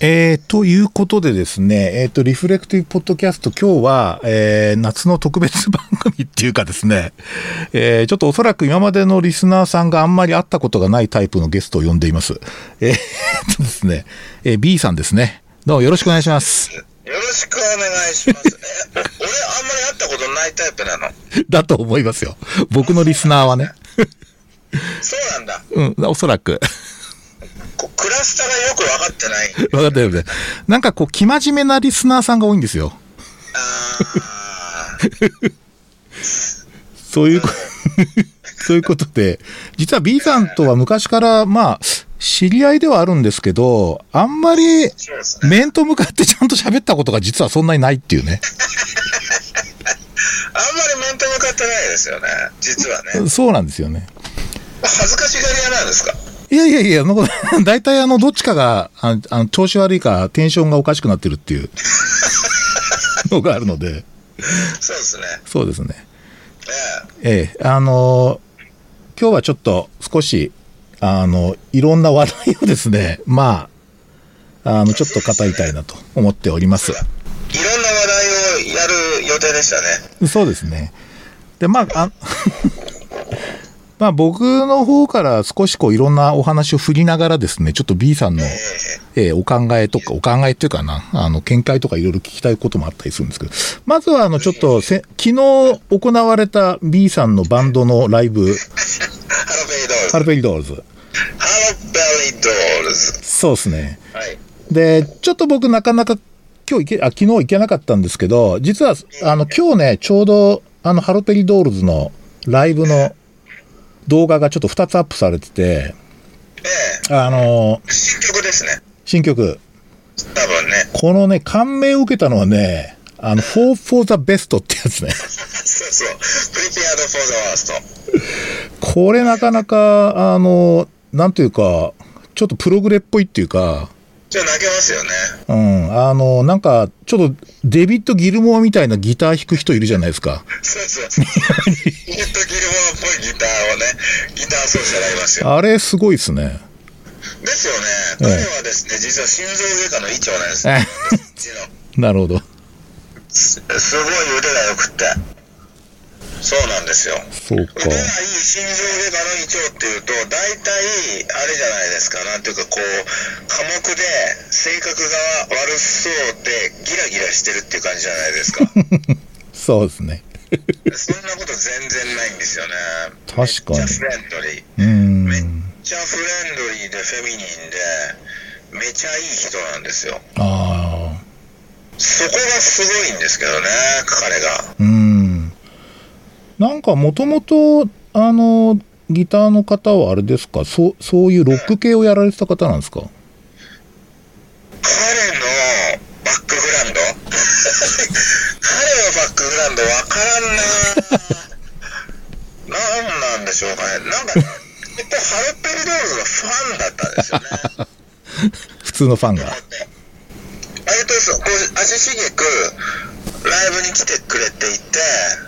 えー、ということでですね、えっ、ー、と、リフレクティブポッドキャスト、今日は、えー、夏の特別番組っていうかですね、えー、ちょっとおそらく今までのリスナーさんがあんまり会ったことがないタイプのゲストを呼んでいます。えー、とですね、えー、B さんですね。どうもよろしくお願いします。よろしくお願いします。え、俺あんまり会ったことないタイプなの？だと思いますよ。僕のリスナーはね。そうなんだ。うん、おそらく。クラスターがよく分かってない。分かってない。なんかこう、生真面目なリスナーさんが多いんですよ。あそういう、そういうことで、実は B さんとは昔から、まあ、知り合いではあるんですけど、あんまり面と向かってちゃんと喋ったことが実はそんなにないっていうね。あんまり面と向かってないですよね、実はね。そうなんですよね。恥ずかしがり屋なんですか？いやいやいや、大体あの、どっちかが、あの調子悪いか、テンションがおかしくなってるっていう のがあるので。そうですね。そうですね。ええ。ええ、あの、今日はちょっと少し、あの、いろんな話題をですね、まあ、あの、ちょっと語りたいなと思っております。いろんな話題をやる予定でしたね。そうですね。で、まあ、あまあ僕の方から少しこういろんなお話を振りながらですね、ちょっと B さんの、えー、お考えとか、お考えっていうかな、あの、見解とかいろいろ聞きたいこともあったりするんですけど、まずはあの、ちょっとせ、昨日行われた B さんのバンドのライブ、ハロペリドールズ。ハロペリドールズ。そうですね。はい。で、ちょっと僕なかなか今日行け、あ、昨日行けなかったんですけど、実は、あの、今日ね、ちょうど、あの、ハロペリドールズのライブの動画がちょっと2つアップされてて、ええ、あのー、新曲ですね。新曲。多分ね。このね、感銘を受けたのはね、あの、For for the best ってやつね。そうそう。Prepared for the worst. これなかなか、あの、なんというか、ちょっとプログレっぽいっていうか、ちょっと泣けますよね。うん。あの、なんか、ちょっと、デビッド・ギルモアみたいなギター弾く人いるじゃないですか。そうそうそう。デビッド・ギルモアっぽいギターをね、ギター奏者がいますよ。あれ、すごいっすね。ですよね。彼はですね、実は心臓外科の医長なんですね。なるほど。すごい腕が良くて。そうなんですよ。そうか。腕がいい心臓外科の胃腸っていうと、大体、あれじゃないですか、なんていうかこう、寡黙で、性格が悪そうで、ギラギラしてるっていう感じじゃないですか。そうですね。そんなこと全然ないんですよね。確かに。めっちゃフレンドリー。うんめっちゃフレンドリーでフェミニンで、めちゃいい人なんですよ。ああ。そこがすごいんですけどね、彼が。うん。なんかもともと、あの、ギターの方はあれですか？そう、そういうロック系をやられてた方なんですか、彼のバックグラウンド？彼のバックグラウンドわからんな何なんでしょうかね。なんか、やっぱハルペリドールズのファンだったんですよね。普通のファンが。割とそう、こう、足しげく、ライブに来てくれていて、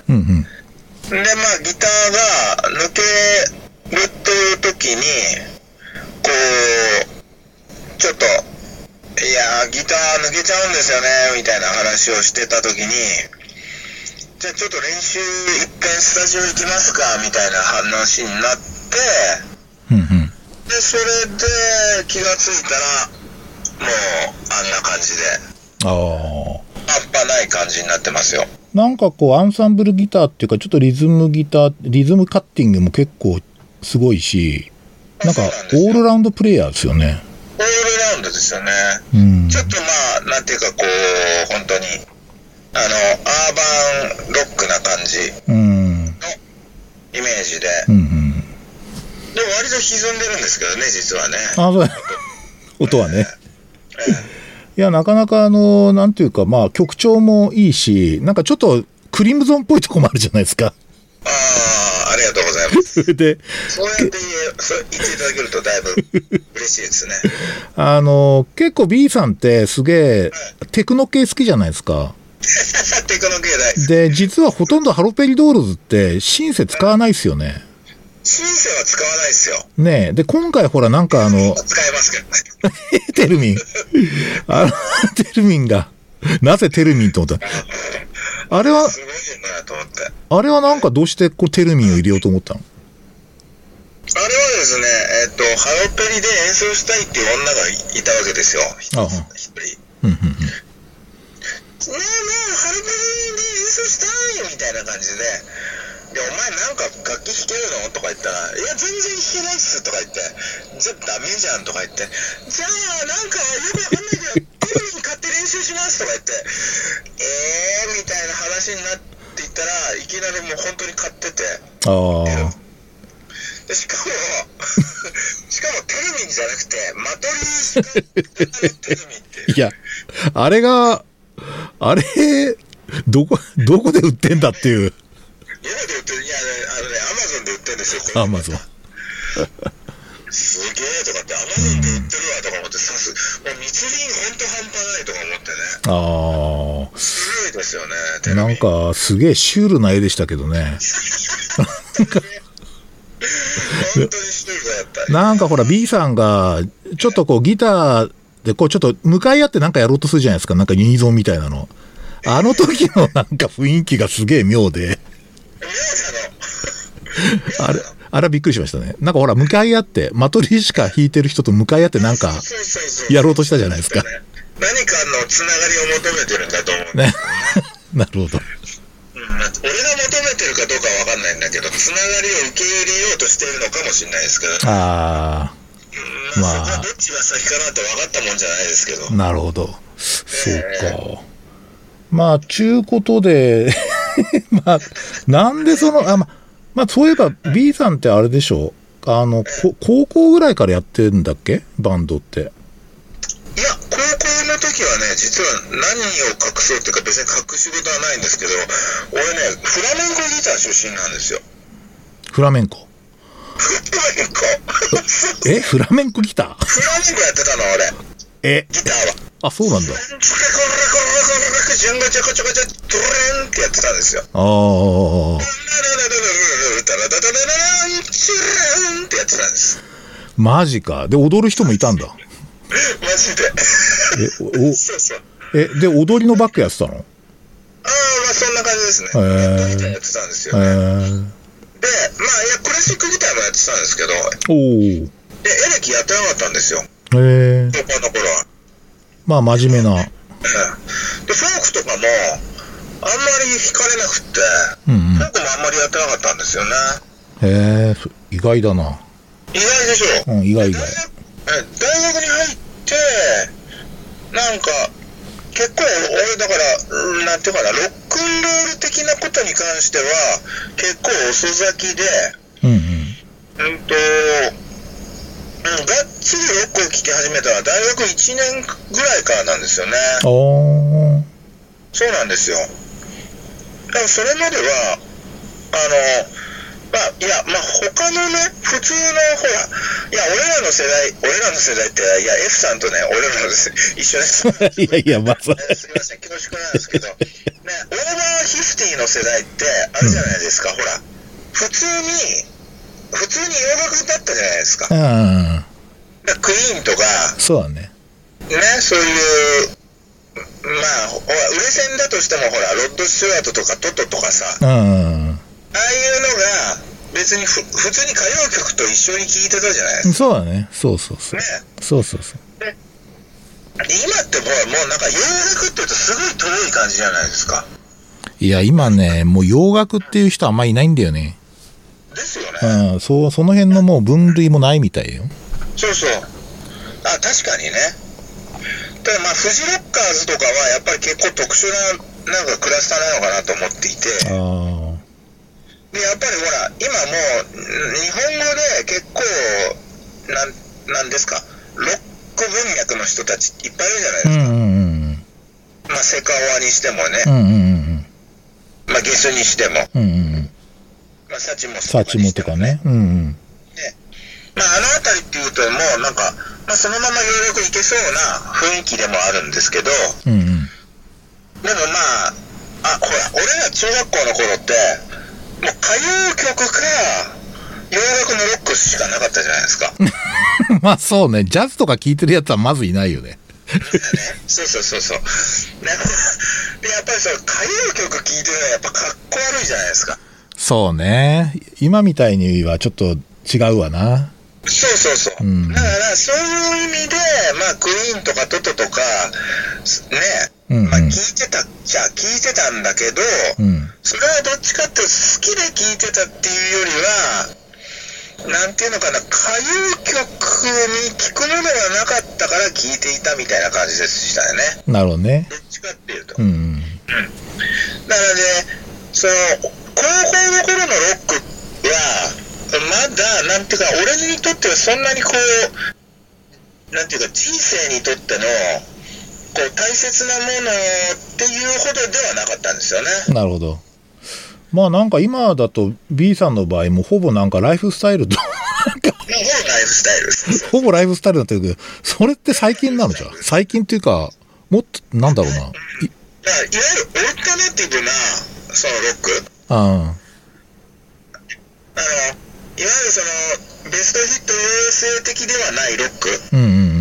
うんうん。で、まあ、ギターが抜けるという時に、こう、ちょっと、いやギター抜けちゃうんですよね、みたいな話をしてた時に、じゃあちょっと練習一遍スタジオ行きますか、みたいな話になって、うんうん、で、それで気がついたら、もう、あんな感じで。ああ。半端ない感じになってますよ。なんかこう、アンサンブルギターっていうか、ちょっとリズムギター、リズムカッティングも結構すごいし、なんか、オールラウンドプレイヤーですよね。オールラウンドですよね。うん、ちょっとまあ、なんていうかこう、本当に、あの、アーバンロックな感じのイメージで。うんうん、でも割と歪んでるんですけどね、実はね。あ、そう音はね。ええいや、なかなかあの、なんていうか、まあ、曲調もいいし、なんかちょっとクリムゾンっぽいとこもあるじゃないですか。ああ、ありがとうございます。で、そうやって言っていただけるとだいぶ嬉しいですね。あの、結構 B さんってすげえ、テクノ系好きじゃないですか。テクノ系大で、実はほとんどハロペリドールズってシンセ使わないですよね。シンセは使わないですよ。ねえ。で、今回ほらなんかあの、使えますけどね。テルミン。あの、テルミンが、なぜテルミンと思った？あれは、すごいなと思って。あれはなんかどうしてこうテルミンを入れようと思ったの？あれはですね、えっ、と、ハロペリで演奏したいっていう女がいたわけですよ。一ああ一人。うんうんうん。ねえねえ、ハロペリで演奏したいみたいな感じで、で、お前なんか楽器弾けるの？とか言ったら、いや、全然弾けないっすとか言って、じゃあダメじゃんとか言って、じゃあなんかよくわかんないけど、テレビに買って練習しますとか言って、えー？みたいな話になっていったら、いきなりもう本当に買ってて、ああ。でしかも、しかもテルミンじゃなくて、マトリーテルミンっていう。いや、あれが、あれ、どこ、どこで売ってんだっていう。で売ってるいや、あのね、アマゾンで売ってるんですよ、これアマゾン。すげえとかって、アマゾンで売ってるわとか思って、さす、もう密林ほんと半端ないとか思ってね。あすごいですよね。なんか、すげえシュールな絵でしたけどね。なんかほら、B さんが、ちょっとこう、ギターで、こう、ちょっと向かい合ってなんかやろうとするじゃないですか。なんかユニゾンみたいなの。あの時のなんか雰囲気がすげえ妙で。あれ、あれはびっくりしましたね。なんかほら、向かい合って、マトリーシカ弾いてる人と向かい合ってなんか、やろうとしたじゃないですか。何かのつながりを求めてるんだと思う。ね。なるほど。俺が求めてるかどうかは分かんないんだけど、つながりを受け入れようとしているのかもしれないですけど、ああまあ、どっちが先かなって分かったもんじゃないですけど。あ、なるほど。そうか。まあ、ちゅうことで、まあ、なんでその、あ、ま、まあ、そういえば B さんってあれでしょ？あの、こ高校ぐらいからやってんだっけ？バンドって。いや、高校の時はね、実は何を隠そうっていうか別に隠し事はないんですけど、俺ね、フラメンコギター出身なんですよ。フラメンコ？フラメンコえフラメンコギター？フラメンコやってたの、俺。え？ギターは。あ、そうなんだ。チュカコラコラコラコラジュンガチャコチャコチャドレーンってやってたんですよ。ああ、ってやってたんです。マジか。で、踊る人もいたんだ。マジで。え、おそうそう。え、で、踊りのバックやってたのああ、まあそんな感じですね。へーやってたんですよね。ー、で、まあ、いや、クラシックギターもやってたんですけど、おー。で、エレキやってなかったんですよ。へえー、高校の頃は。まあ、真面目な。ええで、フォークとかも、あんまり弾かれなくって、うんうんフォークもあんまりやってなかったんですよね。へえ、そ意外だな。意外でしょ。うん、意外意外。大学に入って、なんか、結構俺だから、うんなんていうかな、ロックンロール的なことに関しては、結構遅咲きで、うんうん。うんと、うん、がっつりロックを聴き始めたのは大学1年ぐらいからなんですよね。そうなんですよ。だからそれまでは、あの、まあ、いや、まあ、他のね、普通の、ほら、いや、俺らの世代、俺らの世代って、いや、F さんとね、俺らの世 一緒です。いやいや、まず、すみません、恐縮なんですけど、ね、オーバーヒフティの世代って、あれじゃないですか、ほら、普通に、普通に洋楽だったじゃないですか。うん。らクイーンとか、そうだね。ね、そういう、まあ、ほら、売れ線だとしても、ほら、ロッド・スチュワートとかトトとかさ、あうん。あいうのが、別にふ普通に歌謡曲と一緒に聴いてたじゃないですそうだね。そうそうそう。か。ね。そうそうそう。今ってもう、もうなんか洋楽って言うとすごい遠い感じじゃないですか。いや、今ね、もう洋楽っていう人あんまいないんだよね。ですよね。うん、そう、その辺のもう分類もないみたいよ。そうそう。あ、確かにね。ただまあ、フジロッカーズとかはやっぱり結構特殊な、なんかクラスターなのかなと思っていて。あで、やっぱりほら、今もう、ん日本語で結構、なん、なんですか、ロック文脈の人たちいっぱいいるじゃないですか。んうんうん。まあ、セカオワにしてもね、うんうんうんまあ、ゲスにしても、うん。うんサチモスサチモとかね。うんうん。まあ、あの辺りっていうと、もうなんか、まあ、そのまま洋楽いけそうな雰囲気でもあるんですけど、うんうん。でもまあ、あ、ほら、俺ら中学校の頃って、もう歌謡曲か、洋楽のロックしかなかったじゃないですか。まあそうね、ジャズとか聴いてるやつはまずいないよね。そうそうそうそう。で、やっぱりそう、歌謡曲聴いてるのはやっぱかっこ悪いじゃないですか。そうね。今みたいにはちょっと違うわな。そうそうそう。うんだから、そういう意味で、まあ、クイーンとかトトとか、ね、うんうんまあ、聞いてたっちゃ聞いてたんだけど、うん。それはどっちかって好きで聞いてたっていうよりは、なんていうのかな、歌謡曲に聞くものがなかったから聞いていたみたいな感じでしたよね。なるほどね。どっちかっていうと。うんうん。だからね、その、高校の頃のロックは、まだ、なんていうか、俺にとってはそんなにこう、なんていうか、人生にとっての、こう、大切なものっていうほどではなかったんですよね。なるほど。まあなんか今だと B さんの場合もほぼなんかライフスタイルと、ほぼライフスタイル。そうそうほぼライフスタイルになってるけど、それって最近なのじゃ？ん最近っていうか、もっと、なんだろうな。いいわゆるオルタナティブな、そのロック、ああの、いわゆるその、ベストヒット USA 的ではないロック、うんうんうん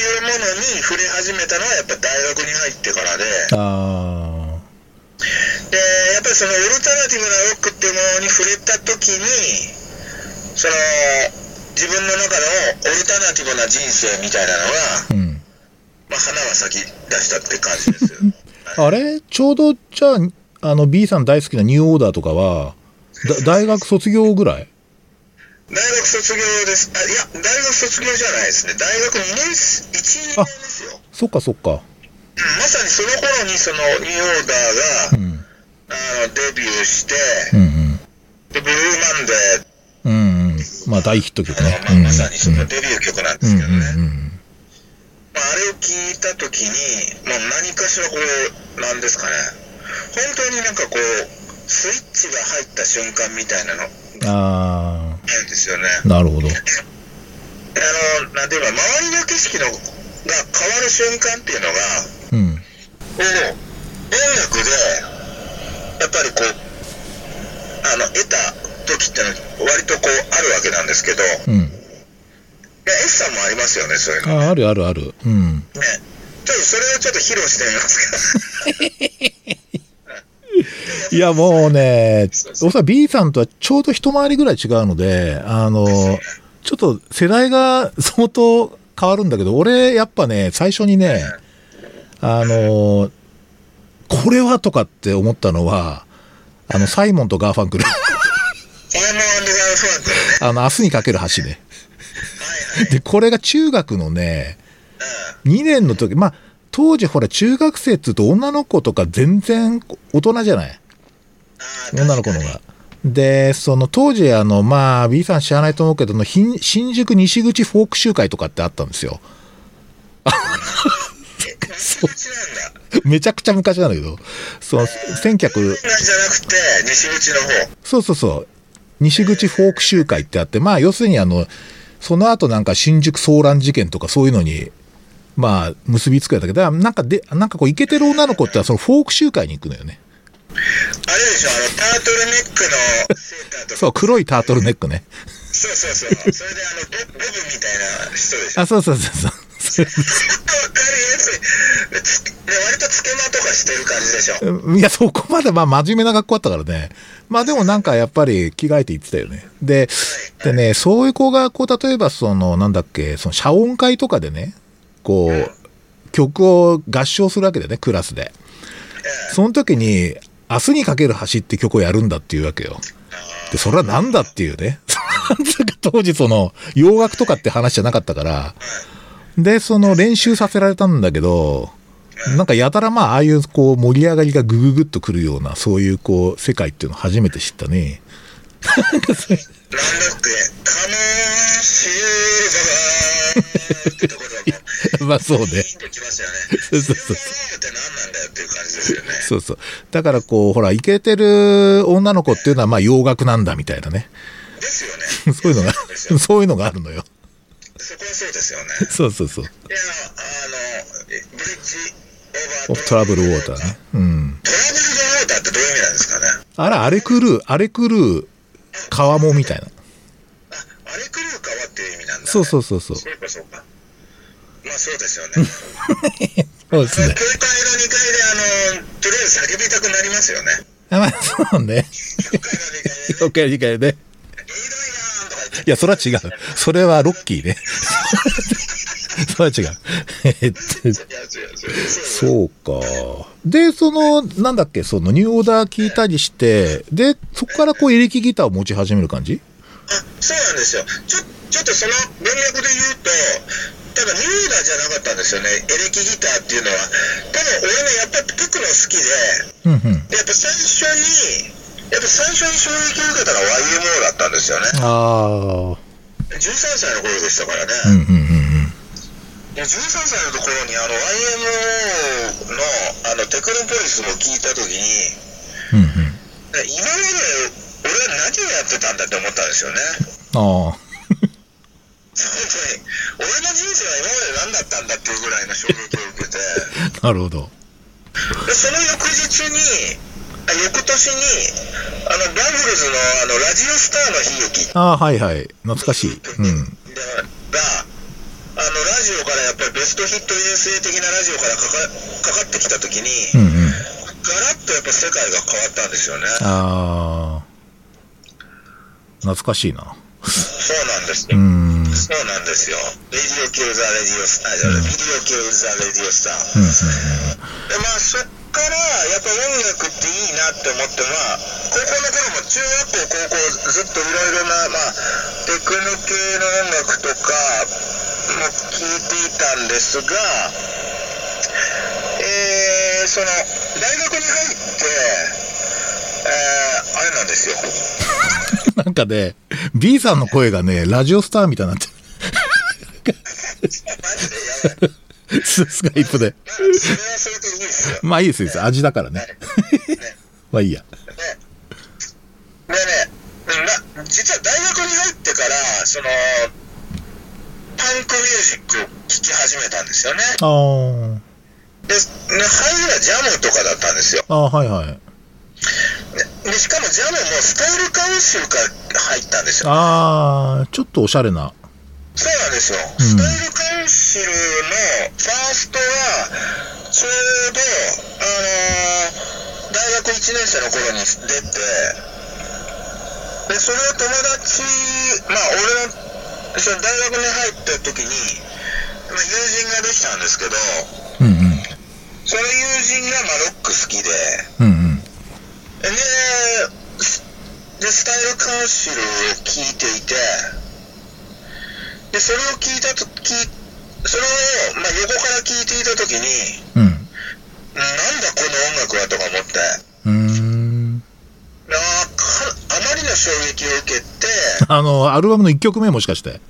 いうものに触れ始めたのはやっぱ大学に入ってからで、あで、やっぱりそのオルタナティブなロックっていうものに触れた時に、その、自分の中のオルタナティブな人生みたいなのが、あ、うん。まあ、花が咲き出したって感じですよ。あれ？ちょうど、じゃあ、あの B さん大好きなニューオーダーとかは、だ 大学卒業ぐらい？大学卒業です。あ、いや、大学卒業じゃないですね。大学2年、1、2あ年ですよ。そっかそっか。うんまさにその頃にそのニューオーダーが、うん。あの、デビューして、うんうん。で、ブルーマンデー、うんうん。まあ大ヒット曲ね。まあまさにそのデビュー曲なんでうんうんすけどね。うんまあ、あれを聞いたときに、まあ、何かしらこう、なんですかね、本当になんかこう、スイッチが入った瞬間みたいなの。ああるんですよね。あ、なるほど。あの、なんていうか、周りの景色のが変わる瞬間っていうのが、うん。音楽で、やっぱりこう、あの、得た時ってのは割とこう、あるわけなんですけど、いや、うん。S さんもありますよね、そういうの。ああるあるある。うん。ね。ちょっとそれをちょっと披露してみますか。いや、もうね、おそらく B さんとはちょうど一回りぐらい違うので、あの、ちょっと世代が 相当変わるんだけど、俺、やっぱね、最初にね、あの、これはとかって思ったのは、あの、サイモンとガーファンクル。サイモンガーファンクルね。あの、明日にかける橋ね。で、これが中学のね、うん2年の時、まあ、当時ほら、中学生って言うと女の子とか全然大人じゃない？女の子のが。で、その当時、あの、まあ、B さん知らないと思うけど、の新新宿西口フォーク集会とかってあったんですよ。え昔なんだ。めちゃくちゃ昔なんだけど、そう、1900、なんじゃなくて、西口の方。そうそうそう、西口フォーク集会ってあって、まあ、要するにあの、その後なんか新宿騒乱事件とかそういうのに、まあ、結びつくやったけど、なんかで、なんかこう、イケてる女の子ってそのフォーク集会に行くのよね。あれでしょ、あの、タートルネックのセーターとか。そう、黒いタートルネックね。そうそうそう。それであの、ボボブみたいな人でしょ。あ、そうそうそうそう。わかりやすい。割とつけまとかしてる感じでしょ。いや、そこまでまあ真面目な学校だったからね。まあでもなんかやっぱり着替えて行ってたよね。で、でね、そういう子がこう、例えばその、なんだっけ、その謝恩会とかでね、こう、曲を合唱するわけだよね、クラスで。その時に、明日にかける橋って曲をやるんだっていうわけよ。で、それはなんだっていうね。当時その、洋楽とかって話じゃなかったから、で、その練習させられたんだけど、なんかやたらまあ、ああいうこう盛り上がりがグググッとくるような、そういうこう、世界っていうのを初めて知ったね。なんだっってところがもう、まあそうね。そうそうそう。そうそう。だからこう、ほら、イケてる女の子っていうのはまあ洋楽なんだみたいなね。ですよね。そういうのがそういうのがあるのよ。そこはそうですよね。そうそうそう。いや、あの、えブリッジオーバートラブルウォーターね。うん。トラブルウォーターってどういう意味なんですかねあら、あれ狂う、あれ狂う、川もみたいな。荒れ狂う川っていう意味なんだ、ね。そうそうそうそう。そうかそうか。まあそうですよね。そうですね。教会の2階であの、とりあえず叫びたくなりますよね。あまあ、そうね。教会の2階でね。いや、それは違う。それはロッキーね。それは違う。えっといやそうか。で、その、なんだっけ、そのニューオーダー聞いたりして、で、そこからこうエレキギターを持ち始める感じあそうなんですよ。ちょちょっとその文脈で言うと、ただニューオーダーじゃなかったんですよね、エレキギターっていうのは。ただ俺ね、やっぱりテクノ好きで、うんうん。でやっぱ最初に、やっぱ最初に衝撃を受けたのは YMO だったんですよね。ああ。13歳の頃でしたからね。うんうんうんで13歳のところにあの YMO のあのテクノポリスを聞いたときに、うん。うん今まで俺は何をやってたんだって思ったんですよね。ああ。本当に俺の人生は今まで何だったんだっていうぐらいの衝撃を受けて なるほど。でその翌日にあ翌年にあのバブルズのあのラジオスターの悲劇ああ、はいはい。懐かしい。うん。でがあのラジオからやっぱりベストヒット衛星的なラジオからかかかかってきた時に、うんうん。ガラッとやっぱ世界が変わったんですよねああ。懐かしいな。そうなんですよ、うん。うんそうなんですよ。レディオキルザレディオスター、うん。ビデオキルザレディオスター、うんでまあそっからやっぱ音楽っていいなって思ってまあ高校の頃も中学校高校ずっといろいろなまあテクノ系の音楽とかも聴いていたんですがえー、その大学に入ってえー、あれなんですよ なんかね、B さんの声がね、ラジオスターみたいになってる、ススカイプで。まあそれはそれでいいです。味だからね。ねまあいいや。ででね、な実は大学に入ってから、その、パンクミュージックを聴き始めたんですよね。あーで、ね入りはジャムとかだったんですよ。あー、はいはい。ででしかもジャムもスタイルカウンシルから入ったんですよ。ああ、ちょっとおしゃれな。そうなんですよ。うんスタイルカウンシルのファーストは、ちょうど、あのー大学1年生の頃に出て、で、それを友達、まあ、俺の、その大学に入った時に、まあ、友人ができたんですけど、うんうん。その友人がまあロック好きで、うんうん。で、スでスタイルカウンシルを聞いていて、で、それを聞いたとき、それを、まあ、横から聞いていたときに、うん。なんだこの音楽はとか思って、うーん。ああまりの衝撃を受けて、あの、アルバムの1曲目もしかして。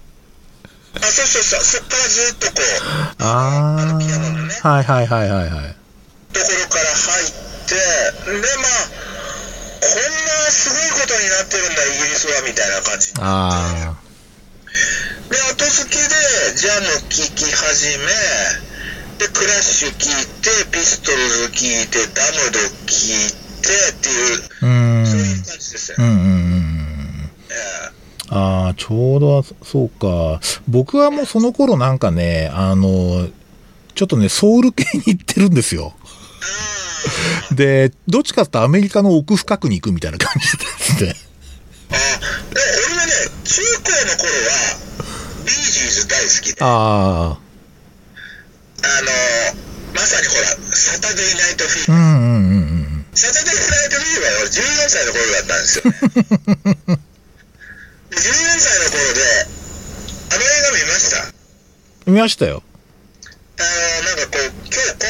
あ、そうそうそう、そっからずっとこう、ああのピアノのねあ。はいはいはいはいはい。ところから入って、で、まあ、こんなすごいことになってるんだ、イギリスは、みたいな感じ。あで、後付けで、ジャム聴き始め、で、クラッシュ聴いて、ピストルズ聴いて、ダムド聴いてっていう。そういう感じですよ。うんうんうんうん。えああ、ちょうど、そうか。僕はもうその頃なんかね、あの、ちょっとね、ソウル系に行ってるんですよ。え で、どっちかってアメリカの奥深くに行くみたいな感じですね。ああ、で、俺はね、中高の頃は、ビージーズ大好きで、ああの、まさにほら、サタデーナイトフィーバー。んうんうんうん。サタデーナイトフィーバーは俺14歳の頃だったんですよね。で14歳の頃で、あの映画見ました？見ましたよ。あの、なんかこう、今日コ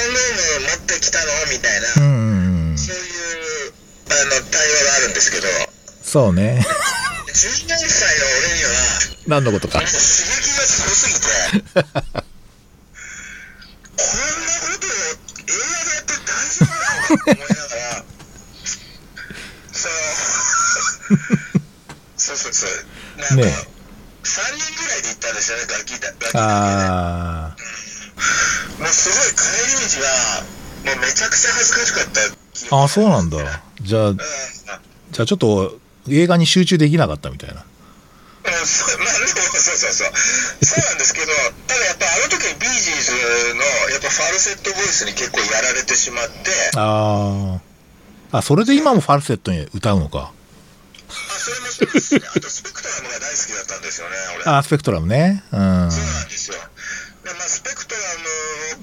の？みたいな、うんうんうん。そういう、あの、対話があるんですけど、そうね。14歳の俺には、何のことか？もう。刺激がすごすぎて、こんなことを映画でやって大丈夫なのかって思いながら、そう、そうそうそう、なんか、ね3人ぐらいで行ったんですよね、ガキだ、ガキだけで。あもうすごい帰り道が、もうめちゃくちゃ恥ずかしかったあ。ああ、そうなんだ。じゃあ、うん。じゃあちょっと映画に集中できなかったみたいな。うん、そうまあね、そうそうそう。そうなんですけど、ただやっぱあの時にビージーズのやっぱファルセットボイスに結構やられてしまって、あああ。あ、それで今もファルセットに歌うのか。それもそうですね。あとスペクトラムが大好きだったんですよね、俺。あ、スペクトラムね。うん。そうなんですよ。で、まあ、スペクトラ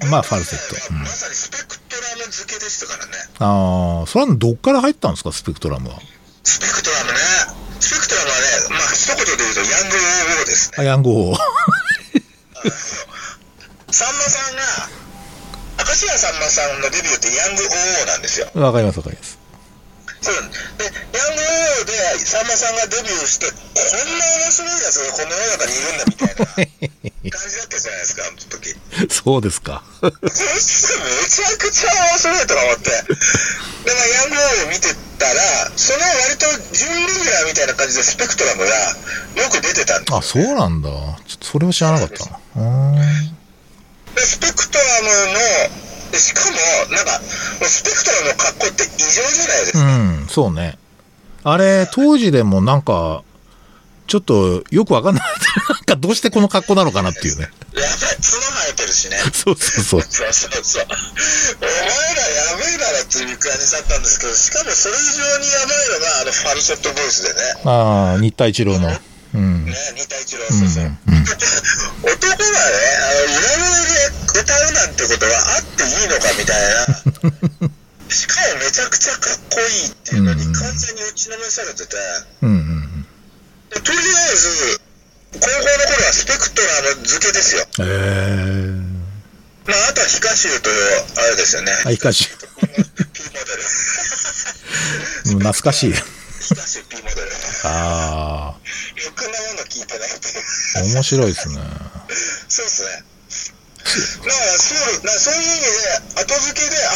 ム、まあファルセットうんまさに付けでしたからね。ああ、それはどっから入ったんですか、スペクトラムは？スペクトラムね。スペクトラムはね、まあ、一言で言うと、ヤング OO ですね。あ、ヤング王。さんまさんが、明石家さんまさんのデビューってヤング OO なんですよ。わかります、わかります。そうで、ヤング OO でさんまさんがデビューして、こんな面白いやつがこの世の中にいるんだみたいな感じだったじゃないですか、あの時。そうですか。こいつめちゃくちゃ面白いとか思って。で、まあ、ヤング OO を見てたら、その割と準レギュラーみたいな感じでスペクトラムがよく出てたんですよあ、そうなんだ。ちょっとそれは知らなかったな。スペクトラムの、でしかも、なんか、スペクトラムの格好って異常じゃないですか。うん、そうね。あれ、当時でもなんか、ちょっとよくわかんない。なんかどうしてこの格好なのかなっていうね。やばい、角生えてるしね。そうそうそう。そうそうそう。お前らやべえだろっていう感じだったんですけど、しかもそれ以上にやばいのが、あの、ファルセットボイスでね。ああ、新田一郎の。うん。ね、新田一郎、うんそうそう。うんうん 男がね、あの、ことはあっていいのかみたいな。しかもめちゃくちゃかっこいいっていうのにうん完全に打ちのめされてて、うんうんでとりあえず、高校の頃はスペクトラム付けですよ。まあ、あとはヒカシューと、あれですよね。ー。あ、いかし。P モデル。うん懐かしい。ヒカシュー P モデル。あろくなもの聞いてないって面白いですね。そうっすね。だからそう、だそういう意味で、後付けで、あ、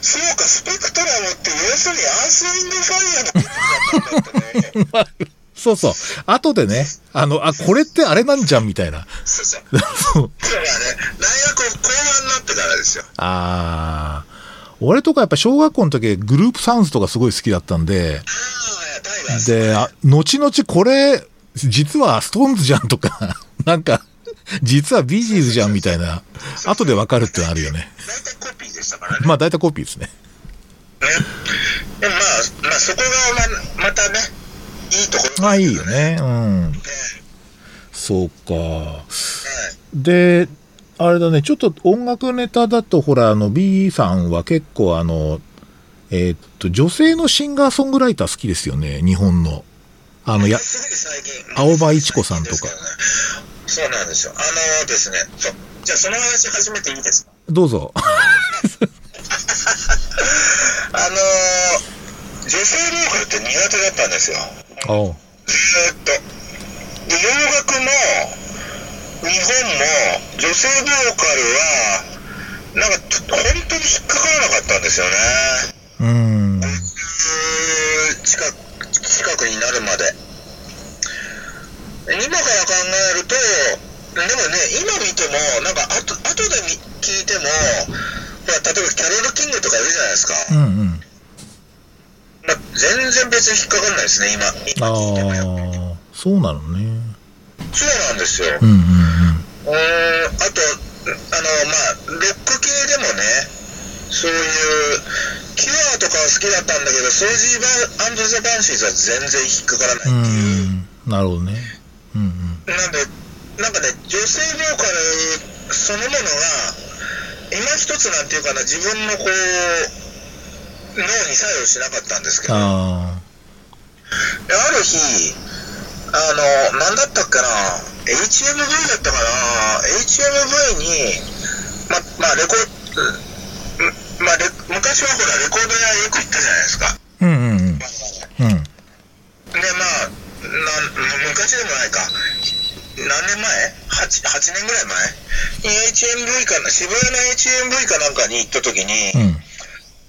そうか、スペクトラムって要するにアースウィンドファイヤーのことだったんだってね。そうそう。後でね、あの、あ、これってあれなんじゃんみたいな。そうそう。そうだからね、大学後半になってからですよ。ああ。俺とかやっぱ小学校の時グループサウンズとかすごい好きだったんで。で、あ後々これ、実はストーンズじゃんとか、なんか、実はビージーズじゃんみたいな、後でわかるってのあるよね。大体コピーでしたからね。まあ大体コピーですね。ね。でもまあ、まあそこがままたね、いいところまあいいよね。うん。ね。そうか。はい。で、あれだね、ちょっと音楽ネタだと、ほら、あの、B さんは結構あの、えーっと、女性のシンガーソングライター好きですよね、日本の。あの、や。青葉一子さんとかそうなんですよ。あのですね、そうじゃあその話始めていいですか？どうぞ。あのー、女性ボーカルって苦手だったんですよ。おうずーっと。で、洋楽も、日本も、女性ボーカルは、なんか、本当に引っかからなかったんですよね。うーん。近く、近くになるまで。今から考えると、でもね、今見ても、なんか、あと、後で見聞いても、ほら、例えばキャロル・キングとかいるじゃないですか。うんうん。まあ、全然別に引っかかんないですね、今。今聞いてもやっぱり。ああ、そうなのね。そうなんですよ。うんうんうーん、あと、あの、まあ、ロック系でもね、そういう、キュアとかは好きだったんだけど、スージーアンザ・バンシーズは全然引っかからないってうん。ういう。ん。なるほどね。うんうん。なんで、なんかね、女性ボーカルそのものが、今一つなんていうかな、自分のこう、脳に作用しなかったんですけど、あある日、あの、なんだったっけな、HMV だったかな、HMV に、ま、まあ、レコード、まあレ、昔はほら、レコード屋よく行ったじゃないですか。あ。うんうんうん。うん。で、まあ、昔でもないか、何年前？8, ?8 年ぐらい前？に HMV かな、渋谷の HMV かなんかに行った時に、うん。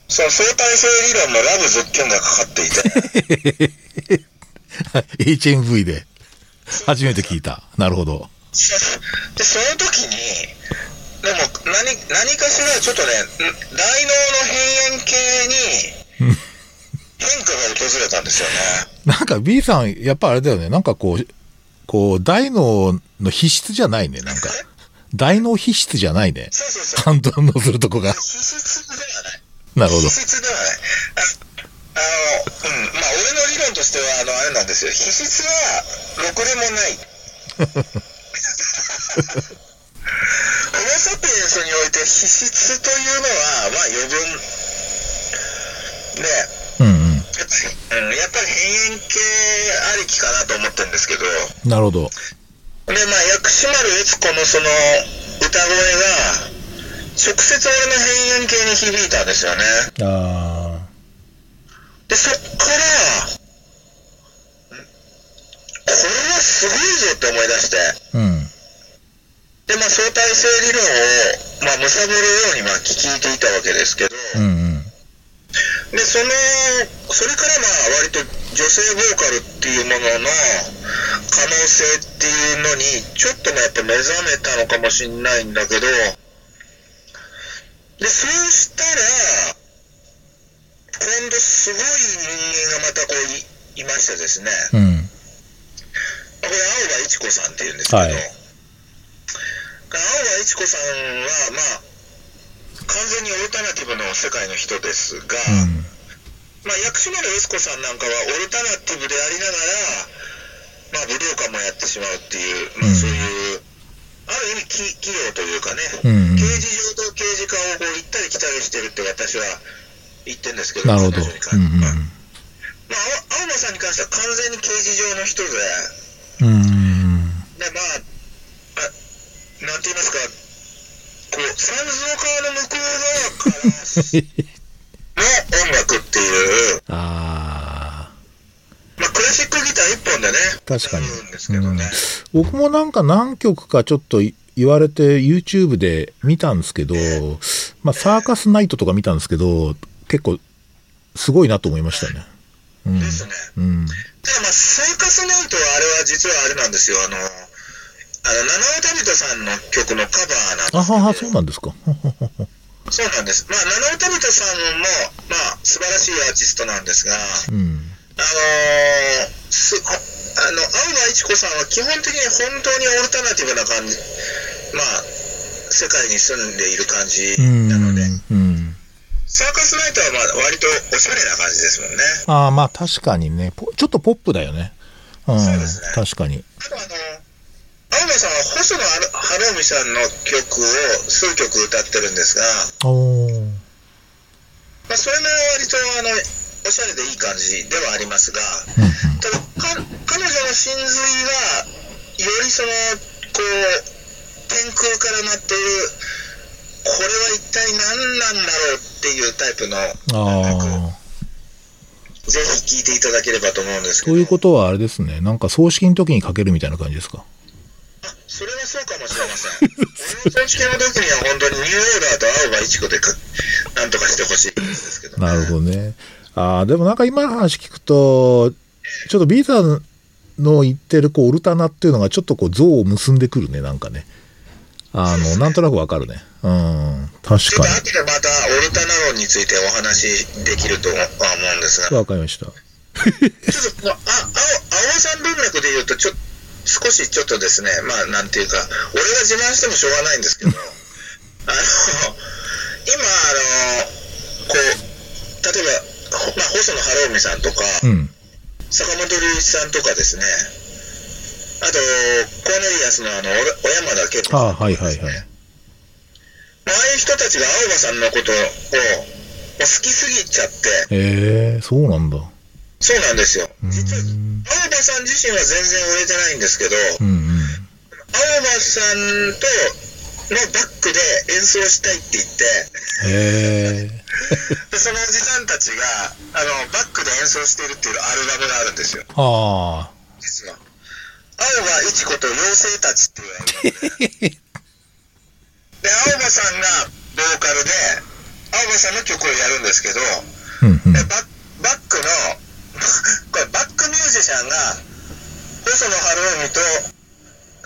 その相対性理論のラブズッキュンがかかっていて、HMV で初めて聞いた。なるほど。で、その時に、でも何、何かしらちょっとね、大脳の変幻系に変化が訪れたんですよね。なんか B さん、やっぱあれだよね。なんかこう、こう、大脳の皮質じゃないね、なんか。大脳皮質じゃないね。そうそうそう。反応するとこが。皮質ではない。なるほど皮。質ではない。ああの、うん。まあ、俺の理論としては、あの、あれなんですよ。皮質は、ろくでもない。ホモ・サピエンスにおいて、皮質というのは、まあ、余分。で、うんうん。やっぱり、変幻系ありきかなと思ってるんですけど、なるほど。で、まあ、薬師丸悦子のその歌声が、直接俺の変幻系に響いたんですよね。あで、そっから、これはすごいぞって思い出して、ー。うん。で、まあ、相対性理論を、まあ、貪るように、まあ、聞いていたわけですけど、うんうん。で、その、それからまあ、割と女性ボーカルっていうものの可能性っていうのに、ちょっとまあやっぱ目覚めたのかもしれないんだけど、で、そうしたら、今度すごい人間がまたこういいましてですね、うん。これ、青葉一子さんっていうんですけど、はい青葉一子さんは、まあ、完全にオルタナティブの世界の人ですが、うん。まあ、薬師丸悦子さんなんかはオルタナティブでありながら、まあ、武道館もやってしまうっていう、まあ、うんそういう、ある意味き器用というかね、うんうん刑事上と刑事課をこう行ったり来たりしてるって私は言ってるんですけど、なるほど。うんしてはまあ、青青間さんに関しては完全に刑事上の人で、うん。うん。で、まあ、あなんて言いますか、こう、三蔵川の向こう側からの音楽っていう、あまあ、クラシックギター一本でね、確かに歌うんですけどね。ー僕もなんか何曲かちょっとい言われて YouTube で見たんですけど、まあサーカスナイトとか見たんですけど、結構すごいなと思いましたね。うん。ですね。うん。ただまあ、サーカスナイトはあれは実はあれなんですよ、あの、あの、七尾旅人さんの曲のカバーなんですけどあはは、そうなんですか。そうなんです。まあ、七尾旅人さんも、まあ、素晴らしいアーティストなんですが、うん。あのーすああの、青葉一子さんは基本的に本当にオルタナティブな感じ、まあ、世界に住んでいる感じうん。なので、うん。サーカスナイトはまあ割とおしゃれな感じですもんね。ああ、まあ確かにね。ポちょっとポップだよね。うん。そうですね確かに。あとあの、青葉さんは細野晴臣さんの曲を数曲歌ってるんですが。まあ、それも割とあの、おしゃれでいい感じではありますが、ただか彼女の真髄はよりそのこう天空から鳴っているこれは一体何なんだろうっていうタイプの音楽をああ。ぜひ聴いていただければと思うんですけどということはあれですね。なんか葬式の時にかけるみたいな感じですか？あそれはそうかもしれません俺の葬式の時には本当にニューオーダーと青葉一子でかなんとかしてほしいですけど、ね、なるほどね。ああ、でもなんか今の話聞くと、ちょっと B さんの言ってるこう、オルタナっていうのがちょっとこう、像を結んでくるね、なんかね。あの、なんとなくわかるね。うん。確ちょっかと後でまたオルタナ論についてお話しできるとは思うんですがに。わかりました。ちょっと、まあ、あ青、青さん文脈で言うと、ちょ、少しちょっとですね、まあ、なんていうか、俺が自慢してもしょうがないんですけど、あの、今、あの、こう、例えば、ほまあ、細野晴臣さんとか、うん。坂本龍一さんとかですね、あと、コーネリアスのあの、お小山田圭子さんああ、はいはいはい。まあああいう人たちが青葉さんのことを、好きすぎちゃって、ええそうなんだ。そうなんですよ。うん実は、青葉さん自身は全然売れてないんですけど、うんうん。青葉さんとのバックで演奏したいって言って、へえ。でそのおじさんたちが、あの、バックで演奏してるっていうアルバムがあるんですよ、ああ。実は。青葉一子と妖精たちっていうで。で、青葉さんがボーカルで、青葉さんの曲をやるんですけど、うんうんで。バッバックの、これバックミュージシャンが、細野晴臣と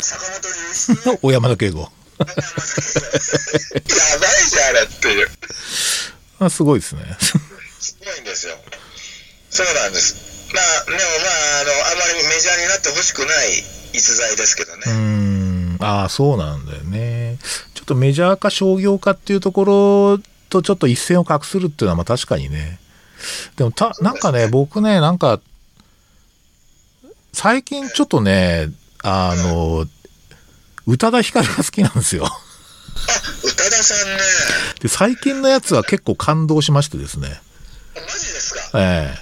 坂本龍一と 小山田圭吾。やばいじゃん、あれっていう。あ、すごいですね。すごいんですよ。そうなんです。まあ、でもまあ、あの、あまりメジャーになってほしくない逸材ですけどね。うーん。ああ、そうなんだよね。ちょっとメジャー化商業化っていうところとちょっと一線を画するっていうのはまあ確かにね。でもた、なんかね、僕ね、なんか、最近ちょっとね、あの、宇多田ヒカルが好きなんですよ。あ、宇多田さんね。で、最近のやつは結構感動しましてですね。あマジですか？ええ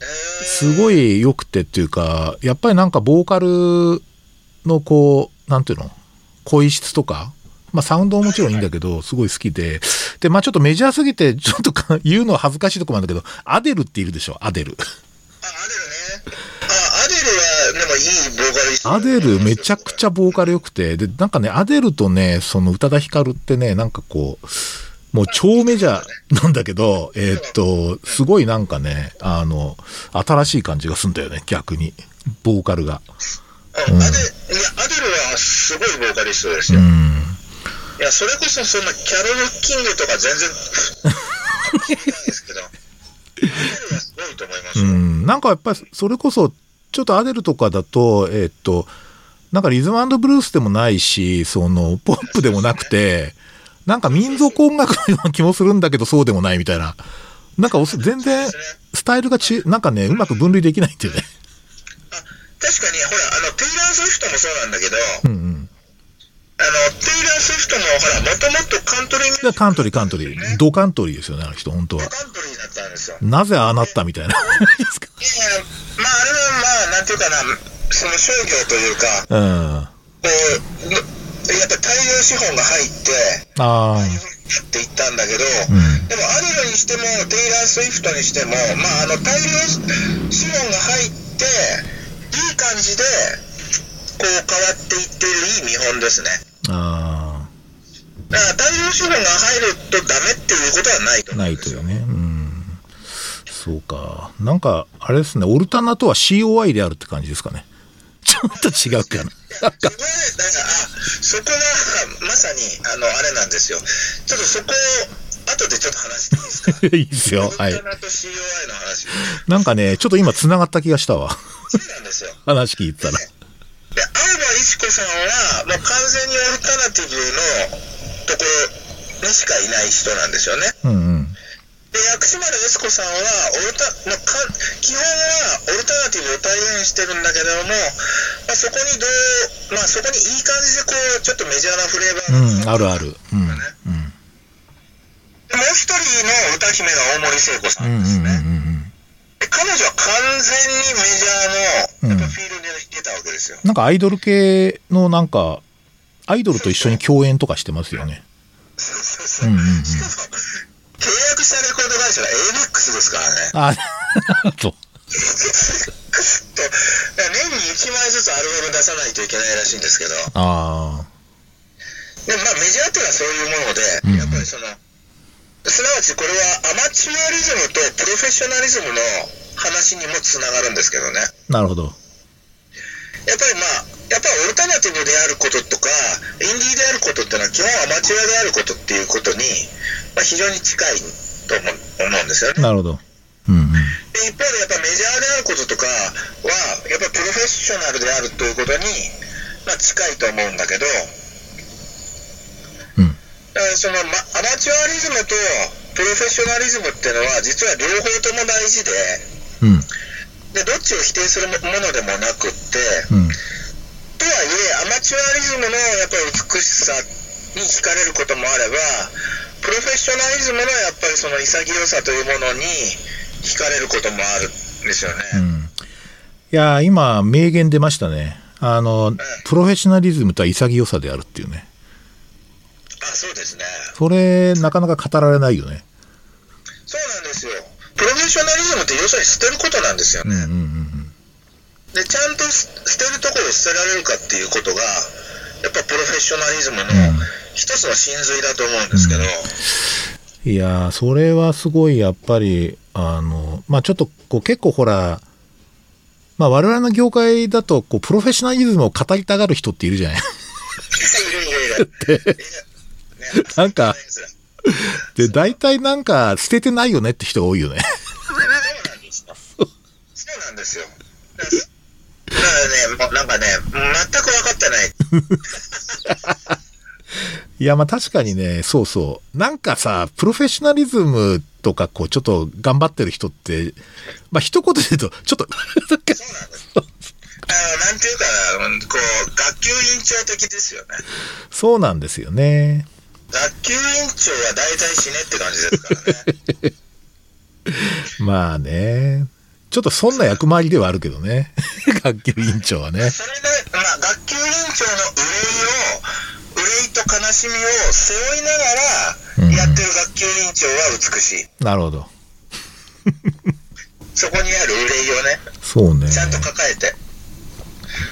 えー、すごい良くてっていうか、やっぱりなんかボーカルのこう、なんていうの？声質とか、まあサウンドももちろんいいんだけど、すごい好きで。で、まあちょっとメジャーすぎて、ちょっとか言うのは恥ずかしいところなんだけど、アデルっているでしょ、アデル。あ、アデルね。あ、アデルは、でもいいボーカリスト、アデルめちゃくちゃボーカル良くて、で、なんかね、アデルとね、その宇多田ヒカルってね、なんかこう、もう超メジャーなんだけど、えーっと、すごいなんかね、あの、新しい感じがすんだよね、逆に。ボーカルが。うんアデいや、アデルはすごいボーカリストですうよ。ん。いや、それこそそんなキャロル・キングとか全然、聞いてないですけいと思いますよ。うん、なんかやっぱりそれこそちょっとアデルとかだとえーっとなんかリズムブルースでもないしそのポップでもなくて なんか民族音楽のような気もするんだけどそうでもないみたいな。なんか全然スタイルがちなんかねうまく分類できないっていうね。あ確かに、ほら、あの、テイラー・スウィフトもそうなんだけど、うんうんあの、テイラー・スウィフトも、ほら、もともとカントリーミュージック。でカントリーカントリー。ドカントリーですよねあの人本当は。カントリーだったんですよ。なぜああなったみたいな。いやまあ、あれはまあ、なんていうかな、その商業というか、うんこう、やっぱ大量資本が入って、ああ。やっていったんだけど、ん。でもアデルにしても、テイラー・スウィフトにしても、まあ、あの大量資本が入って、いい感じで、こう変わっていっているいい見本ですね。あだから大量資本が入るとダメっていうことはないと。ないというねうんそうかなんかあれですねオルタナとは COI であるって感じですかね ちょっと違うかなだから、あ、そこがまさに、あの、あれなんですよ。ちょっとそこを、後でちょっと話していいですか？いいですよ。はい。なんかね、ちょっと今繋がった気がしたわ。そうなんですよ。話聞いてたら。で、青葉一子さんは、もう完全にオルタナティブのところにしかいない人なんですよね。うんうん。で、薬師丸悦子さんは、オルタ、まあ、か基本はオルタナティブを体現してるんだけれども、まあ、そこにどう、まあ、そこにいい感じでこう、ちょっとメジャーなフレーバーがうん、あるある。うん。うん。でもう一人の歌姫が大森聖子さうんうんうんんですね。うんで彼女は完全にメジャーの、やっぱフィールドに出たわけですよ。なんかアイドル系のなんか、アイドルと一緒に共演とかしてますよね。そうそうそう。うんうんうんしかも、契約したレコード会社が ABEX ですからね。あ、と。と年に1枚ずつアルバム出さないといけないらしいんですけど、あでもまあメジャーっていうのはそういうもので、うんやっぱりその、すなわちこれはアマチュアリズムとプロフェッショナリズムの話にもつながるんですけどね。あ、なるほど。やっぱりまあ、やっぱりオルタナティブであることとか、インディーであることっていうのは基本アマチュアであることっていうことに、まあ、非常に近いと思う思うんですよね。なるほど。うんうん。で一方でやっぱメジャーであることとかは、やっぱりプロフェッショナルであるということに、まあ、近いと思うんだけど、うん。だからその、ま、アマチュアリズムとプロフェッショナリズムっていうのは、実は両方とも大事で、うん。でどっちを否定するものでもなくって、うん。とはいえ、アマチュアリズムのやっぱり美しさに惹かれることもあれば、プロフェッショナリズムのやっぱりその潔さというものに惹かれることもあるんですよね。うん。いやー、今、名言出ましたね。あの、プロフェッショナリズムとは潔さであるっていうね。あ、そうですね。それ、なかなか語られないよね。そうなんですよ。プロフェッショナリズムって要するに捨てることなんですよね。うんうんうんで、ちゃんと捨捨てるところを捨てられるかっていうことが、やっぱプロフェッショナリズムのん一つの真髄だと思うんですけど、いやー、それはすごい、やっぱり、あの、まあちょっと、こう、結構ほら、まあ我々の業界だと、こう、プロフェッショナリズムを語りたがる人っているじゃない。いるいるいる。ね なんかで、大体なんか、捨ててないよねって人が多いよね。そうなんですよ。だからね、なんかね、全く分かってない。いや、まあ確かにね、そうそう。なんかさ、プロフェッショナリズムとか、こう、ちょっと頑張ってる人って、まあ一言で言うと、ちょっと、そうなんです。あの、なんていうかこう、学級委員長的ですよね。そうなんですよね。学級委員長は大体死ねって感じですからね。まあね。ちょっとそんな役回りではあるけどね。学級委員長はね。それで、まあ、学級委員長の憂いを、憂いと悲しみを背負いながら、やってる学級委員長は美しい。なるほど。そこにある憂いをね、そうね。ちゃんと抱えて。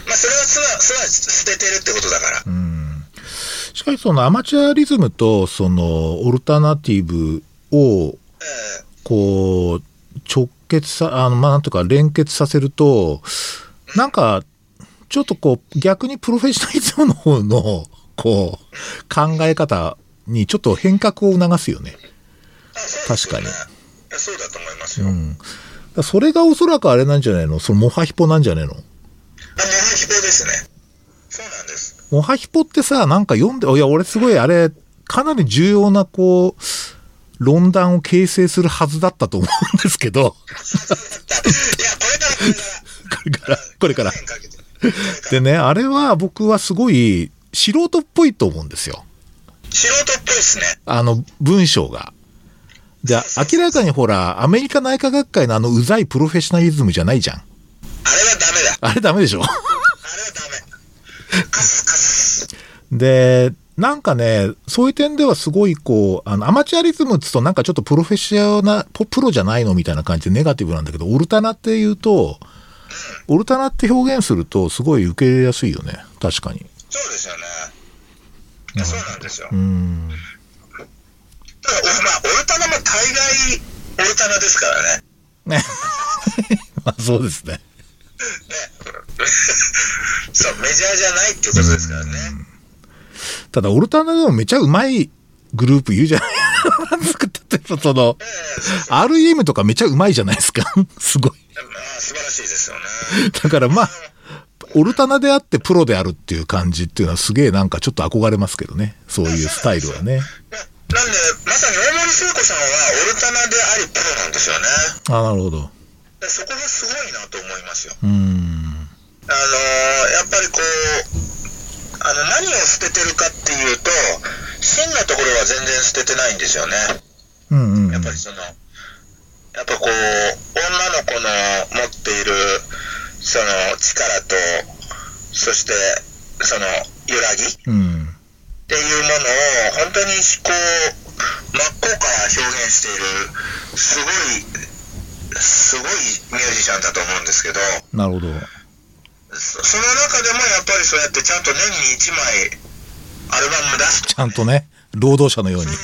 まあ、それはすなすなわち捨ててるってことだから。うん。しかしそのアマチュアリズムとそのオルタナティブをえこう直結さ、あの、まあなんとか連結させると、なんかちょっとこう逆にプロフェッショナリズムの方のこう考え方にちょっと変革を促すよね。確かにそうだと思いますよ。うん。それがおそらくあれなんじゃないの？そのモハヒポなんじゃないの？ハヒポですね。モハヒポってさ、なんか読んで、いや、俺すごいあれ、かなり重要な、こう、論壇を形成するはずだったと思うんですけど、いや、これから、これから。これから、でね、あれは僕はすごい素人っぽいと思うんですよ。素人っぽいですね。あの、文章が。で、明らかにほら、アメリカ内科学会のあのうざいプロフェッショナリズムじゃないじゃん。あれはダメだ。あれダメでしょあれはダメ。で、なんかね、そういう点ではすごいこう、あの、アマチュアリズムっつうとなんかちょっとプロフェッショナル、ポプロじゃないのみたいな感じでネガティブなんだけど、オルタナって言うと、オルタナって表現するとすごい受け入れやすいよね。確かに。そうですよね。そうなんですよ。うん。ただ、おまあ、オルタナも大概、オルタナですからね。ね。まあそうですね。ね。そう、メジャーじゃないっていうことですからね。ただ、オルタナでもめちゃうまいグループいるじゃない 作ってて、その、ええ REM とかめちゃうまいじゃないですか。すごい。まあ、素晴らしいですよね。だからまあ、オルタナであってプロであるっていう感じっていうのはすげえなんかちょっと憧れますけどね。そういうスタイルはね。ななんで、まさに大森聖子さんはオルタナでありプロなんですよね。あなるほど。でそこがすごいなと思いますよ。うーん。あのーやっぱりこう、あの、何を捨ててるかっていうと、真のところは全然捨ててないんですよね。うんうん。やっぱりその、やっぱこう、女の子の持っている、その力と、そして、その、揺らぎっうん。ていうものを、本当にこう、真っ向から表現している、すごい、すごいミュージシャンだと思うんですけど、なるほど。そその中でもやっぱりそうやってちゃんと年に1枚アルバム出すちゃんとね、労働者のようにい。や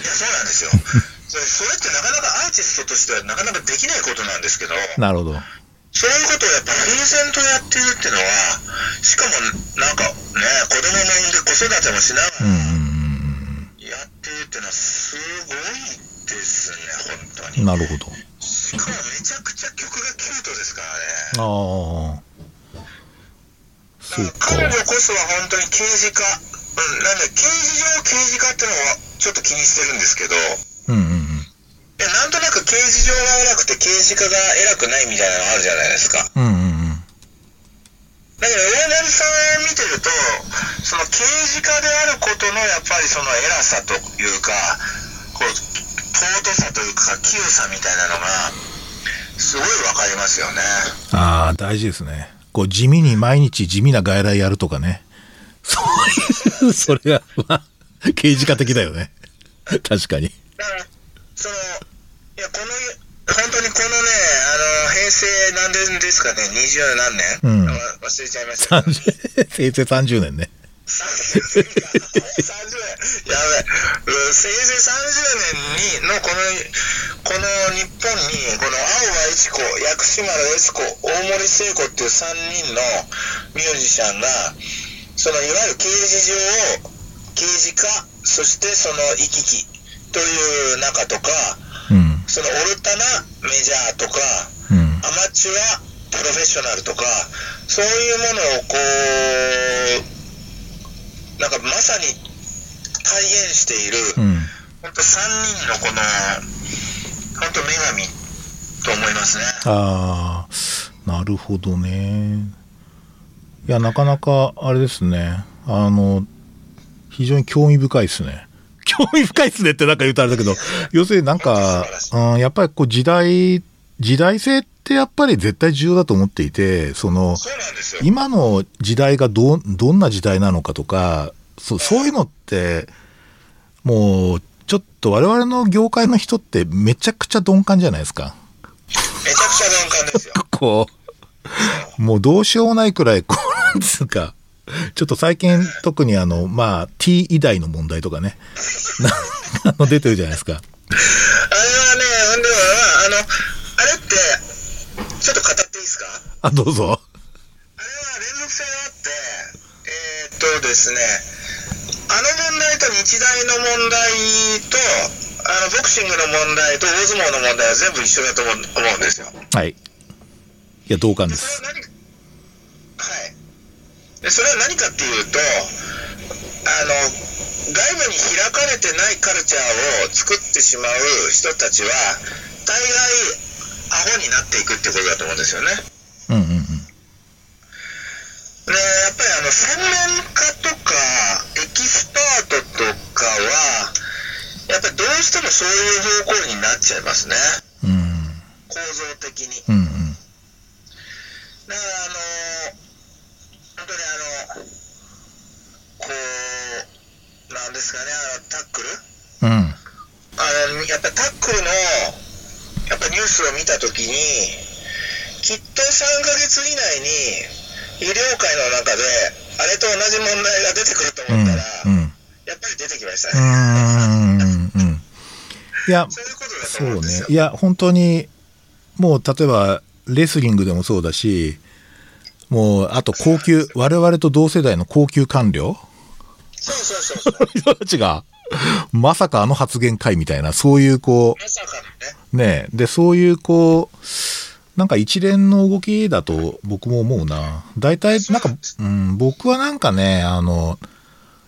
そうなんですよ それってなかなかアーティストとしてはなかなかできないことなんですけどなるほど。そういうことをやっぱ平然とやってるっていうのはしかもなんかね子供も産んで子育てもしながらやってるっていうのはすごいですね本当うん。になるほど。しかもめちゃくちゃ曲がキュートですからねああ。そうか。彼女こそは本当に刑事課、うん、なんだ、刑事上刑事課ってのはちょっと気にしてるんですけど、うんうんうん。えなんとなく刑事上が偉くて刑事課が偉くないみたいなのあるじゃないですか。だけうんうんうん。ど、大森さん見てると、その刑事課であることのやっぱりその偉さというか、こう、尊さというか、清さみたいなのが、すごいわかりますよね。ああ、大事ですね。こう、地味に毎日地味な外来やるとかね。そういう、それが、まあ、刑事課的だよね。確かに。だから、その、いや、この、本当にこのね、あの、平成何年ですかね、二十何年、うんわ忘れちゃいましたけど。30平成30年ね。30年。やべ平成30年に、のこの、この日本に、この青葉一子、薬師丸悦子、大森聖子っていう3人のミュージシャンが、そのいわゆる刑事上を、刑事課、そしてその行き来という中とか、うん。そのオルタナメジャーとか、うん。アマチュアプロフェッショナルとか、そういうものをこう、なんかまさに体現している、うん。本当3人のこの、本当女神と思いますね。ああ、なるほどね。いや、なかなか、あれですね。あの、非常に興味深いですね。興味深いですねってなんか言うとあれだけど、要するになんか、うん、やっぱりこう時代、時代性ってやっぱり絶対重要だと思っていて、その、そ。今の時代がど、どんな時代なのかとか、そう、そういうのって、もう、ちょっと我々の業界の人ってめちゃくちゃ鈍感じゃないですか。めちゃくちゃ鈍感ですよ。こう、もうどうしようもないくらい、こう、なんつうか、ちょっと最近特にあの、まあ、T 偉大の問題とかね、な あの出てるじゃないですか。あれはね、では、あの、ちょっと語っていいですか？あ、どうぞ。あれは連続性があって、えーっとですね、あの問題と日大の問題と、あのボクシングの問題と大相撲の問題は全部一緒だと思うんですよ。はい。いや、同感です。でそれは何かっていうと、あの、外部に開かれてないカルチャーを作ってしまう人たちは、大概アホになっていくってことだと思うんですよね。うんうんうん。でやっぱりあの専門家とかエキスパートとかはやっぱりどうしてもそういう方向になっちゃいますねうん。構造的にうんうん。だからあの本当にあのこうなんですかねあのタックル？うん。あのやっぱりタックルのやっぱニュースを見たときにきっと3ヶ月以内に医療界の中であれと同じ問題が出てくるとうん。思ったら、うん。やっぱり出てきましたうね、ん。うん。いや、そう。ねいや、本当に、もう例えば、レスリングでもそうだし、もう、あと高級、我々と同世代の高級官僚？そうそうそうそう。人たちが、まさかあの発言会みたいな、そういうこ。う、ね、で、そういうこう、なんか一連の動きだと僕も思うな。大体、なんか、うん、僕はなんかね、あの、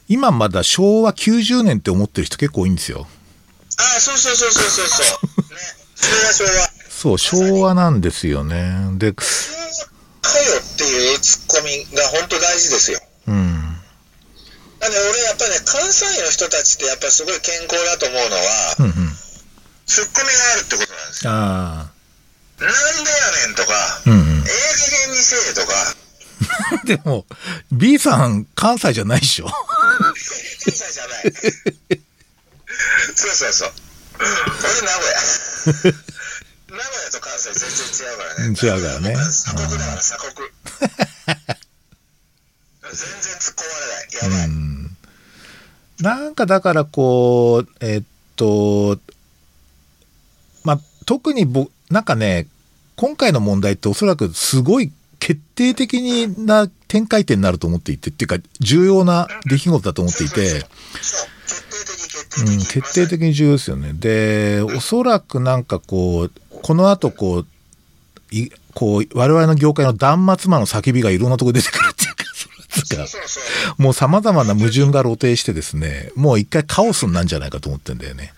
今まだ昭和90年って思ってる人結構多いんですよ。ああ、そうそうそうそうそうそう。ね。昭和昭和。そう、昭和なんですよね。で、昭和かよっていうツッコミが本当大事ですよ。うん。なんで俺やっぱね、関西の人たちってやっぱすごい健康だと思うのは、うんうん。ツッコミがあるってことなんですよ。あなんでやねんとか、あ。うんうんえ。え加減にせえとか、でも、B さん、関西じゃないでしょ。関西じゃない。そうそうそう。俺名古屋。名古屋と関西全然違うからね。違うからね鎖国だから鎖国。全然突っ込まれない。やばい。うん。なんかだからこう、えっと、まあ、特にぼ、なんかね、今回の問題っておそらくすごい決定的な展開点になると思っていて、っていうか重要な出来事だと思っていて、そう、決定的、決うん。決定的に重要ですよね。で、おそらくなんかこう、この後こう、いこう、我々の業界の断末魔の叫びがいろんなとこ出てくるつうかそうそうそう。もう様々な矛盾が露呈してですね、もう一回カオスになんじゃないかと思ってんだよね。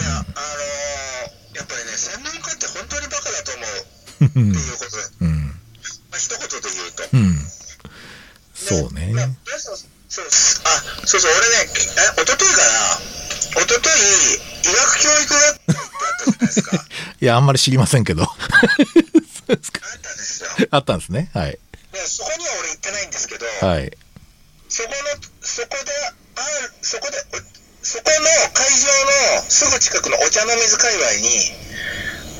うん、いや、あのー、やっぱりね、専門家って本当にバカだと思うってうん。いうことで、うん。まあ、一言で言うと。うん。そうね。まあそうそうあ、そうそう、俺ね、え、一昨日から、一昨日医学教育学会ってあったじゃないですか。いや、あんまり知りませんけど。あったんですよ。あったんですね。はい。で、そこには俺行ってないんですけど、はい。そこの、そこで、ある、そこで、おそこの会場のすぐ近くのお茶の水界隈に、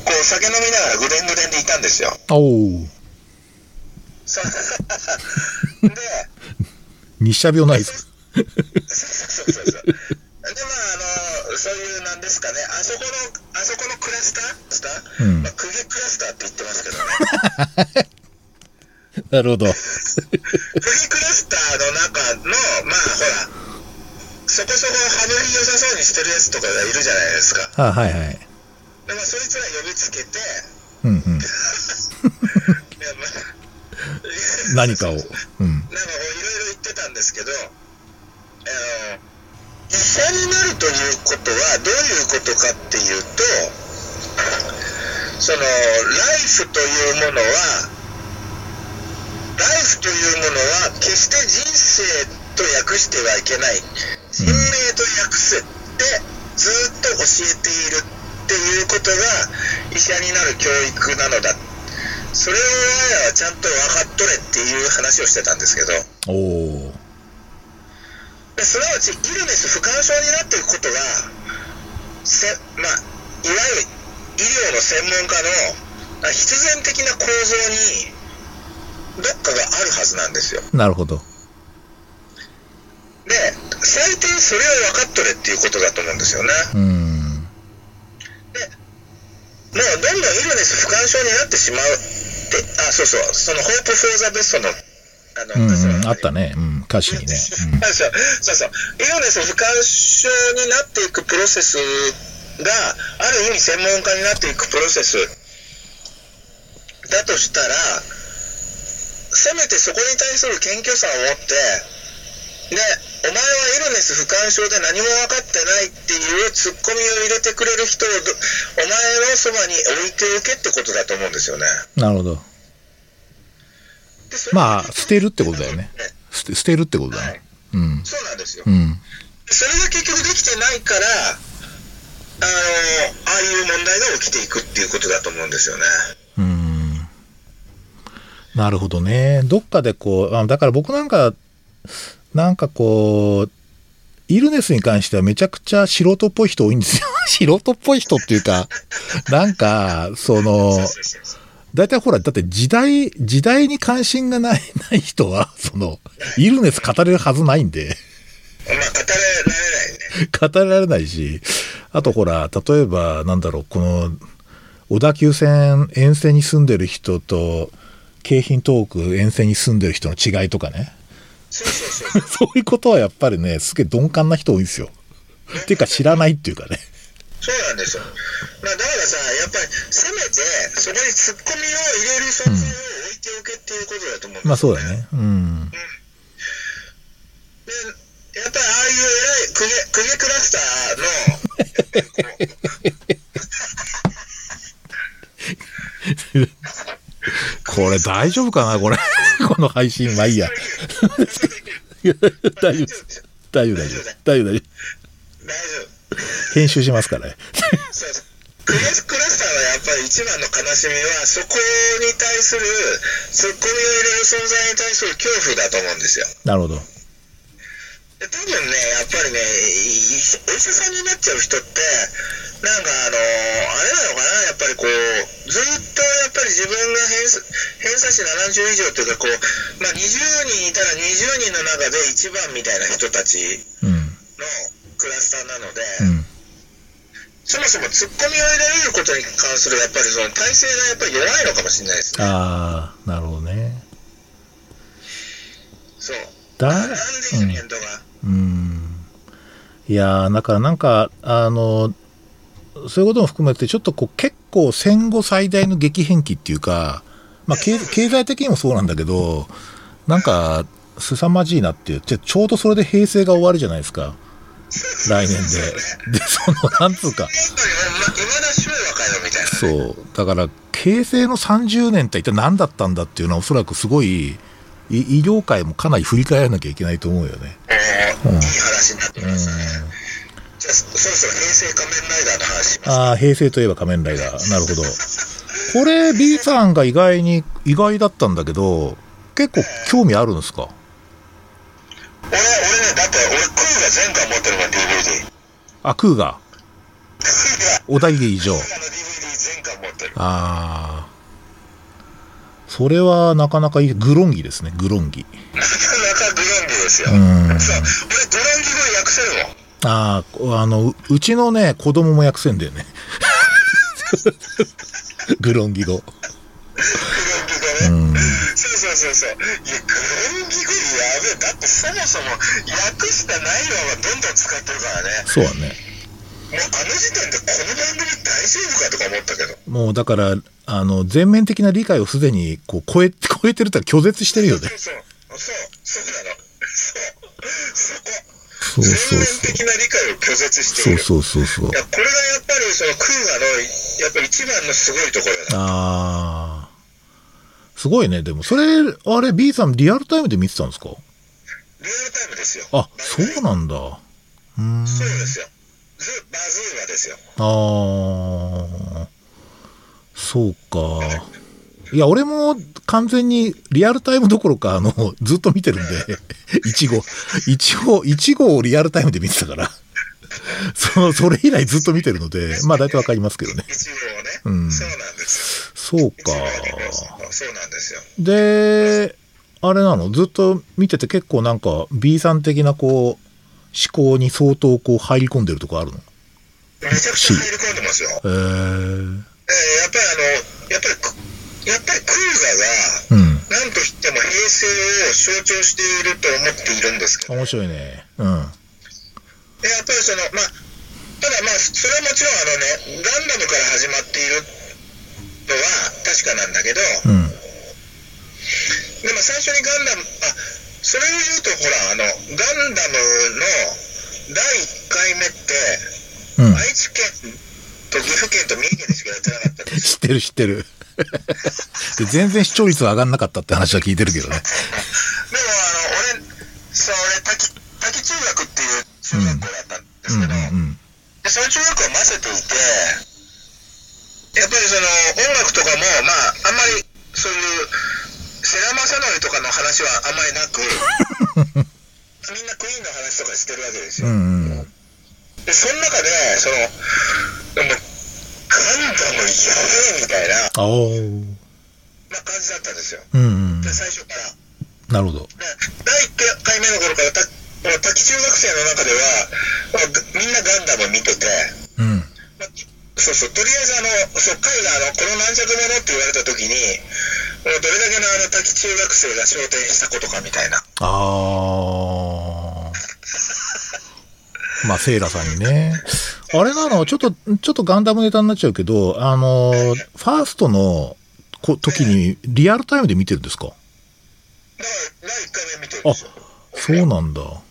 こう酒飲みながらぐでんぐでんでいたんですよ。おお。そ で、日射病ないですかそうそうそうそう。で、まあ、あの、そういう、なんですかね、あそこの、あそこのクラスタースター、うんまあ、釘クラスターって言ってますけどね。なるほど。フリークラスターの中の、まあほら、そこそこ羽振り良さそうにしてるやつとかがいるじゃないですか。あはいはい。でもそいつら呼びつけて、うんうん。何かを。ちゃんと分かっとれっていう話をしてたんですけど、おすなわちイルネス不干渉になっていくことが、せまあ、いわゆる医療の専門家のあ必然的な構造にどっかがあるはずなんですよ。なるほど。で、最低それを分かっとれっていうことだと思うんですよね。うん。もうどんどんイルネス不干渉になってしまうって、あ、そうそう、そのホープ・フォー・ザ・ベストの、あの、うん、あったね。うん、歌詞にね。うんそうそう。イルネス不干渉になっていくプロセスが、ある意味専門家になっていくプロセスだとしたら、せめてそこに対する謙虚さを持って、で、お前はイルネス不干渉で何も分かってないっていうツッコミを入れてくれる人をどお前のそばに置いておけってことだと思うんですよね。なるほど。まあ、捨てるってことだよね。捨て捨てるってことだね。うん。そうなんですよ。うん。それが結局できてないから、あの、ああいう問題が起きていくっていうことだと思うんですよね。うん。なるほどね。どっかでこう、あだから僕なんか、なんかこう、イルネスに関してはめちゃくちゃ素人っぽい人多いんですよ。素人っぽい人っていうか、なんか、その、大体ほら、だって時代、時代に関心がない、ない人は、その、イルネス語れるはずないんで、まあ、語れられないね。語れられないし、あとほら、例えば、なんだろう、この、小田急線沿線に住んでる人と、京浜東北沿線に住んでる人の違いとかね。そうそうそう そう。いうことはやっぱりね、すげえ鈍感な人多いんですよ。っていうか知らないっていうかね。そうなんですよ。まあ、だからさ、やっぱり、せめて、そこにツッコミを入れる存在を置いておけっていうことだと思うんですよ、まあそうだね。うん。で、やっぱりああいう偉い、クゲ、クゲクラスターの、こ これ大丈夫かなこれ。この配信。まあいいや。大丈夫です。大丈夫、大丈夫。大丈夫、大丈夫。大丈夫。編集しますからね。そうそう。クレスクラスターはやっぱり一番の悲しみは、そこに対する、ツッコミを入れる存在に対する恐怖だと思うんですよ。なるほど。で多分ね、やっぱりね、いお医者さんになっちゃう人って、なんかあのあれなのかな、やっぱりこう、ずっとやっぱり自分が偏差偏差値70以上というか、こう、まあ、20人いたら20人の中で一番みたいな人たちうん。のクラスターなので、うん。そもそもツッコミを入れることに関するやっぱりその体制がやっぱり弱いのかもしれないですね。ああ、なるほどね。そう。だ、なんでイベントが、うん。いやー、だからなんか、あの、そういうことも含めて、ちょっとこう結構戦後最大の激変期っていうか、まあ 経経済的にもそうなんだけど、なんか、凄まじいなっていう、ちょうどそれで平成が終わるじゃないですか。来年で。で、その、なんつうか。そう。だから、平成の30年って一体何だったんだっていうのはおそらくすごい、い医療界もかなり振り返らなきゃいけないと思うよね。おーいい話になってきまね。じゃあ、そろそろ平成仮面ライダーの話します。ああ、平成といえば仮面ライダー。なるほど。これ、B さんが意外に、意外だったんだけど、結構興味あるんですか？俺、俺ね、だって俺、クーが前回持ってるもん、DVD。あ、クーガ以上。クーガの DVD 前回持ってる。ああ。それはなかなかいい。グロンギですね、グロンギ。なかなかグロンギですよ。うん。そう、俺、グロンギ語訳せるもん。ああ、あの、ううちのね、子供も訳せんだよね。グロンギ語。グロンギ語ね。うん。そうそうそうそう。いや、グロンギ語やべえ。だってそもそも訳した内容はどんどん使ってるからね。そうだね。もうあの時点でこの番組大丈夫かとか思ったけど。もうだから、あの、全面的な理解をすでに、こう、超え、超えてるって拒絶してるよねそう。そう、そう、そうなの。そうそう、そう。そう全面的な理解を拒絶してる。そうそうそうそうい。や、これがやっぱりそのクーガの、やっぱり一番のすごいところだ。ああ。すごいね。でも、それ、あれ、B さん、リアルタイムで見てたんですか？リアルタイムですよ。あ、そうなんだ。うーん。そうですよ。ズバズーラですよ。ああ。そうか。いや、俺も完全にリアルタイムどころか、あの、ずっと見てるんで、1号、1号、1号をリアルタイムで見てたから、その、それ以来ずっと見てるので、まあ大体わかりますけどね。一号をね。うんそうなんですそうか。よ。そうなんですよ。で、あれなの？ずっと見てて結構なんか B さん的なこう、思考に相当こう入り込んでるとこあるの？めちゃくちゃ入り込んでますよ。えー、えーやっぱりあの、やっぱりく、やっぱりクーガが、うん。なんといっても平成を象徴していると思っているんですけど、面白いね。うん。でやっぱりその、まあ、ただまあ、それはもちろんあのね、ガンダムから始まっているのは確かなんだけど、うん。でも最初にガンダム、あ、それを言うとほら、あの、ガンダムの第1回目って、うん。愛知県と岐阜県と三重県でしかやってなかった。知ってる知ってる。で全然視聴率上がんなかったって話は聞いてるけどね。でもあの、俺、そう、俺、滝、滝中学っていう中学校だったんですうんうけど、んでその中学校を混ぜていて、やっぱりその音楽とかも、まあ、あんまりそういう、世良正則とかの話はあんまりなく、みんなクイーンの話とかしてるわけですうん。うよ。んうん。で、その中で、その、でも、ガンダムやべえみたいな、あおまあ、感じだったんですよ。うんうん。で、最初から。なるほど。で第1回目の頃からた、滝中学生の中では、みんなガンダム見てて、うん。まあそうそう、とりあえずあの、そう、彼があの、この軟弱者って言われた時に、もうどれだけのあの、滝中学生が昇天したことかみたいな。ああ。まあ、セイラさんにね。あれなの？ちょっと、ちょっとガンダムネタになっちゃうけど、あの、ファーストのこ時にリアルタイムで見てるんですか？第1回目見てるんですよ。そうなんだ。僕、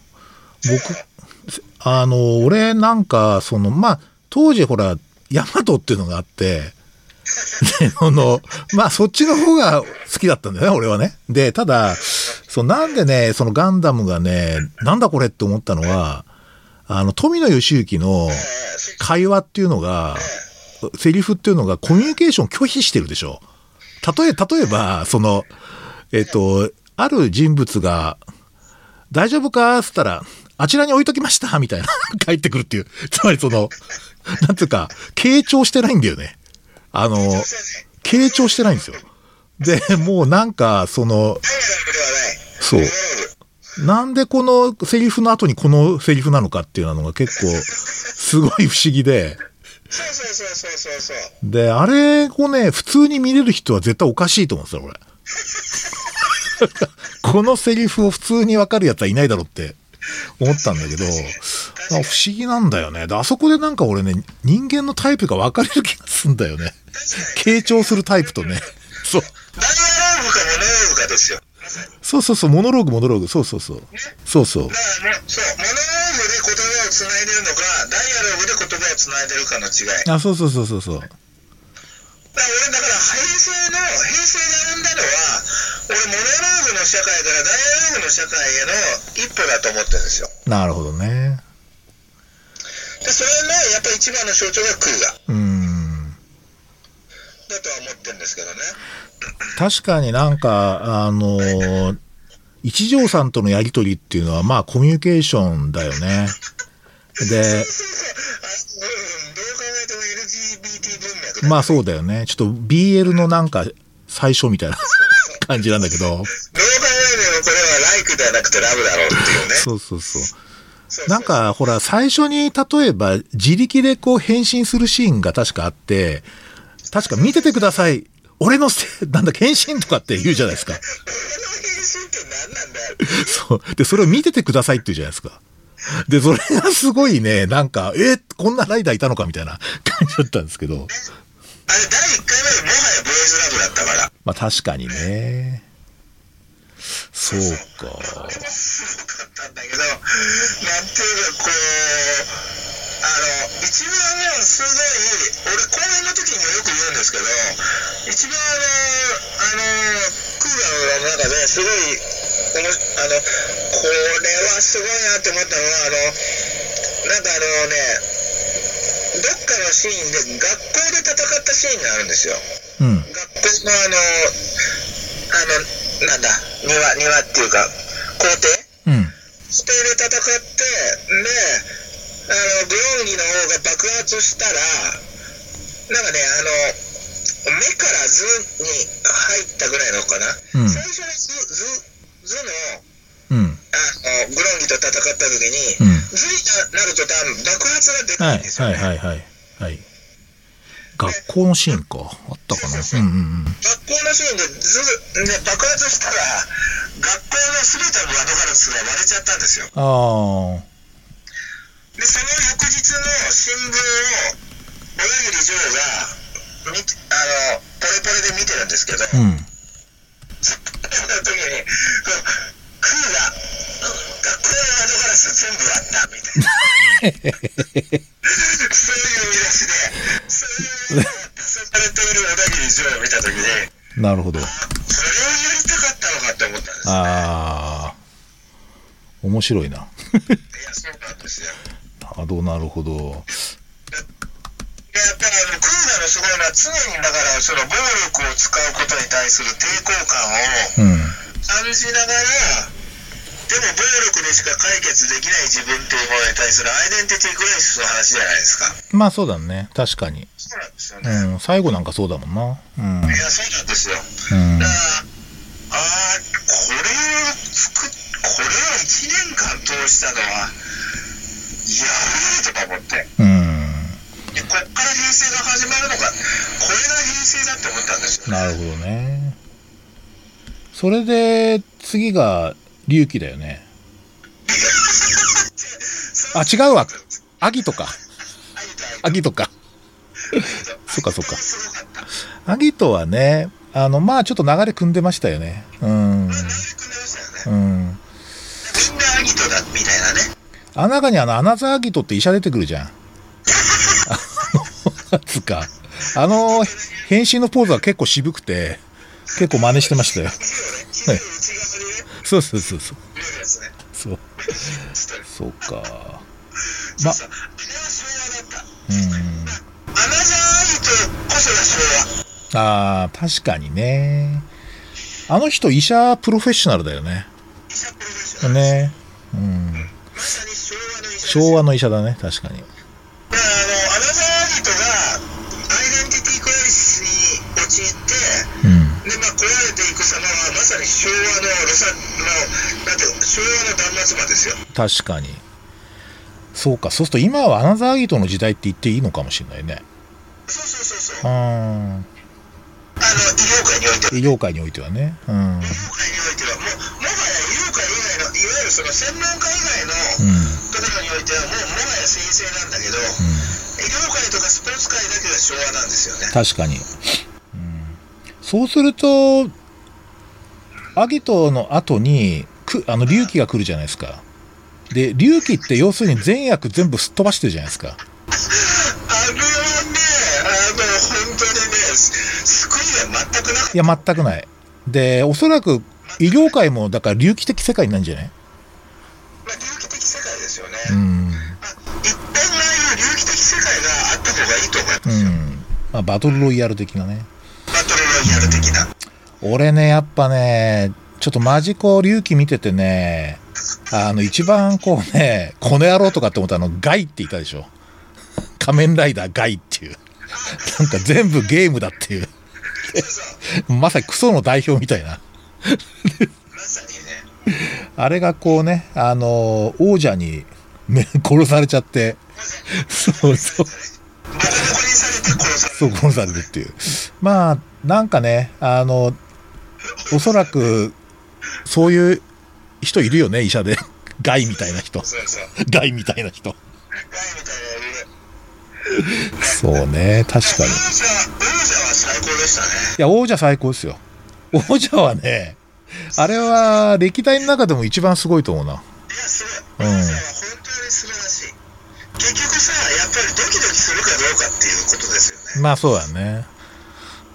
あの、俺なんか、その、まあ、当時ほら、ヤマトっていうのがあって、で、その、まあ、そっちの方が好きだったんだよね、俺はね。で、ただ、そう、なんでね、そのガンダムがね、なんだこれって思ったのは、あの、富野義行の会話っていうのが、セリフっていうのがコミュニケーション拒否してるでしょ。例え、例えば、その、えっと、ある人物が、大丈夫かっつったら、あちらに置いときましたみたいな、帰ってくるっていう。つまりその、なんていうか、傾聴してないんだよね。あの、傾聴してないんですよ。で、もうなんか、その。そうなんでこのセリフの後にこのセリフなのかっていうのが結構、すごい不思議で、そうそうそうそうそう。で、あれをね、普通に見れる人は絶対おかしいと思うんですよ、俺。このセリフを普通にわかるやつはいないだろうって思ったんだけど、あ不思議なんだよね。で、あそこでなんか俺ね、人間のタイプが分かれる気がすんだよね。傾聴するタイプとね。そう。ダイヤローグかモノローグかですよ。そうそうそう、モノローグ、モノローグ。そうそうそう。そうそうだ。からもう、そう、モノローグで言葉をつないでるのか、ダイヤローグで言葉をつないでるかの違い。だかあ、そうそうそうそうそう。ら俺、だから平成の、平成が生んだのは、俺、モノローグの社会からダイヤローグの社会への一歩だと思ってるんですよ。なるほどね。で、それの、やっぱり一番の象徴がクーガうーん。だとは思ってるんですけどね。確かになんか、あのー一条さんとのやりとりっていうのは、まあ、コミュニケーションだよね。で、そうそう。あうん、どう考えても LGBT 文脈だまあそうだよね。ちょっと BL のなんか最初みたいな感じなんだけど。どう考えてもこれはライクではなくてラブだろうっていうね。そうそうそう。なんか、ほら、最初に例えば自力でこう変身するシーンが確かあって、確か見ててください。俺のせ、なんだ、変身とかって言うじゃないですか。俺の変身って何なんだよ。そう。で、それを見ててくださいって言うじゃないですか。で、それがすごいね、なんか、えこんなライダーいたのかみたいな感じだったんですけど。あれ、第1回目でもはやブラまあ確かにね。そうか。すごかったんだけど、なんていうか、こう、あの、一番ね、すごい、俺、公演の時にもよく言うんですけど、一番あの、あの、クーガーの中ですごい、おもあの、これはすごいなって思ったのは、あの、なんかあのね、どっかのシーンで学校で戦ったシーンがあるんですよ。うん。学校のあの、あの、なんだ、庭、庭っていうか、校庭うん。ステで戦って、で、あの、グロンギの方が爆発したら、なんかね、あの、目から図に入ったぐらいのかな。うん最初の図、図、図の、うん。あの、グロンギと戦った時に、うん図になると多分爆発がでかはいいんですよね。はいはいはい。はい。学校のシーンか。あったかな。うんうんうん。学校のシーンで図、ね、爆発したら、学校のすべての窓ガラスが割れちゃったんですよ。ああ。で、その翌日の新聞を、小田切城が、みあの、ポレポレで見てるんですけど、うん。時に、クーが、学校の窓ガラス全部割った、みたいな。そういう見出しで、そういうされている小田切城を見た時に、なるほど。それをやりたかったのかって思ったんですよ。ああ。面白いな。いや、そうなんですよ。なるほど、なるほど。でやっぱりあのクーガのすごいのは常にだからその暴力を使うことに対する抵抗感をうん。感じながらでも暴力でしか解決できない自分っていうものに対するアイデンティティクライシスの話じゃないですかまあそうだね。確かに。そうなんですよね、うん。最後なんかそうだもんな。うん。いやそうなんですようんだからああこれを作っこれを1年間通したのはやべえとか思ってうん。でこっから平成が始まるのかこれが平成だって思ったんですよなるほどね。それで、次が、隆起だよね。あ、違うわ。アギトか。アギトか。そっかそっか。アギトはね、あの、まあちょっと流れ組んでましたよね。うん。うん。みんなアギトだ、みたいなね。あの中にあの、アナザーアギトって医者出てくるじゃん。あの、つうか、あの、変身のポーズは結構渋くて、結構真似してましたよ。ね、そうそうそうそう。そう。そうか。まあれは昭和だった。うん。アナザーアギトこそが昭和。ああ、確かにね。あの人、医者プロフェッショナルだよね。医者プロフェッショナル。ね。うん。まさに昭和の医者。昭和の医者だね、確かに。だからあの、アナザーアギトが、アイデンティティクライシスに陥って、うん。で、まあ、壊れていく様は、まさに昭和のロサの、なんていうの昭和の断末魔ですよ。確かに。そうか、そうすると今はアナザーアギトの時代って言っていいのかもしれないね。そうそうそうそう。うあん。の、医療界においては。医療界においてはね。うん。うん。医療界においては、もう、もはや医療界以外の、いわゆるその専門家以外の方においては、もう、もはや先生なんだけど、うん。医療界とかスポーツ界だけが昭和なんですよね。確かに。うん。そうすると、アギトの後に、く、あの、隆起が来るじゃないですか。で、隆起って要するに善悪全部すっ飛ばしてるじゃないですか。あれはね、あの、本当にね、救いは全くなかっいや、全くない。で、おそらく医療界も、だから隆起的世界なんじゃない？た。まあ、隆起的世界ですよね。うん。あ一遍ああいう隆起的世界があった方がいいと思いまうすよ。ん。まあ、バトルロイヤル的なね。バトルロイヤル的な。俺ね、やっぱね、ちょっとマジコ隆起見ててね、あの、一番こうね、この野郎とかって思ったの、ガイっていたでしょ。仮面ライダーガイっていう。なんか全部ゲームだっていう。まさにクソの代表みたいな。あれがこうね、あの、王者にめ殺されちゃって、そうそう。そう、殺されるっていう。まあ、なんかね、あの、おそらく、そういう人いるよね、医者で。ガイみたいな人。ガイみたいな人。そうね、確かに。い王者、は最高でしたね。や、王者最高ですよ。王者はね、あれは歴代の中でも一番すごいと思うな。いや、すごい。うん王者は本当に素晴らしい。結局さ、やっぱりドキドキするかどうかっていうことですよね。まあそうだね。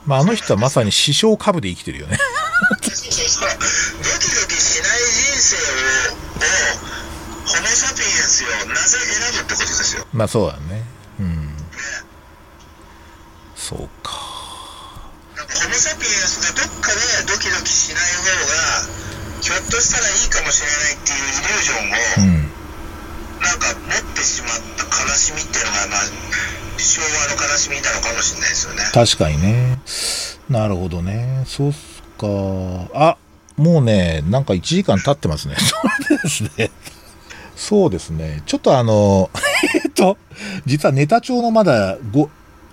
まああの人はまさに師匠株で生きてるよね。ドキドキしない人生を、を、ホモ・サピエンスをなぜ選ぶってことですよ。まあそうだね。うん。ね。そうか。なんかホモ・サピエンスがどっかでドキドキしない方が、ひょっとしたらいいかもしれないっていうイリュージョンを、うん。なんか持ってしまった悲しみっていうのが、まあ、昭和の悲しみなのかもしれないですよね。確かにね。なるほどね。そうか。あ、もうね、なんか1時間経ってますね。そうですね。そうですね。ちょっとあの、えっと、実はネタ帳のまだ5、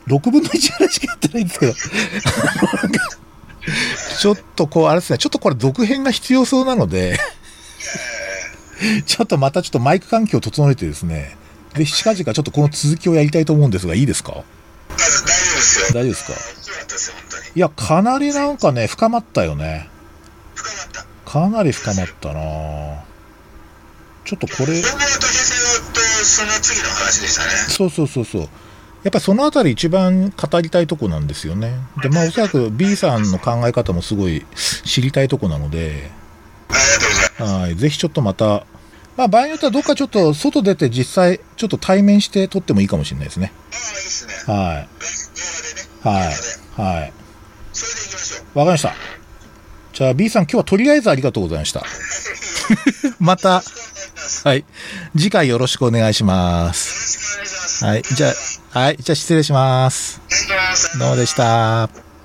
6分の1ぐらいしかやってないんですけど、ちょっとこう、あれですね、ちょっとこれ続編が必要そうなので、ちょっとまたちょっとマイク環境を整えてですね、ぜひ近々ちょっとこの続きをやりたいと思うんですが、いいですか？大丈夫ですよ。大丈夫ですか？いや、かなりなんかね、深まったよね。深まった。かなり深まったなちょっとこれ、その次の話でしたね。そうそうそうそう。やっぱそのあたり一番語りたいとこなんですよね。で、まあおそらく B さんの考え方もすごい知りたいとこなので、ありがとうございます。はい、ぜひちょっとまた、まあ場合によってはどっかちょっと外出て実際ちょっと対面して撮ってもいいかもしれないですね。ああ、いいっすね。は。い。は。い。はい。それで行きましょう。わかりました。じゃあ B さん今日はとりあえずありがとうございました。また。はい。次回よろしくお願いします。はい。じゃあ、はい。じゃあ失礼します。失礼します。どうもでした。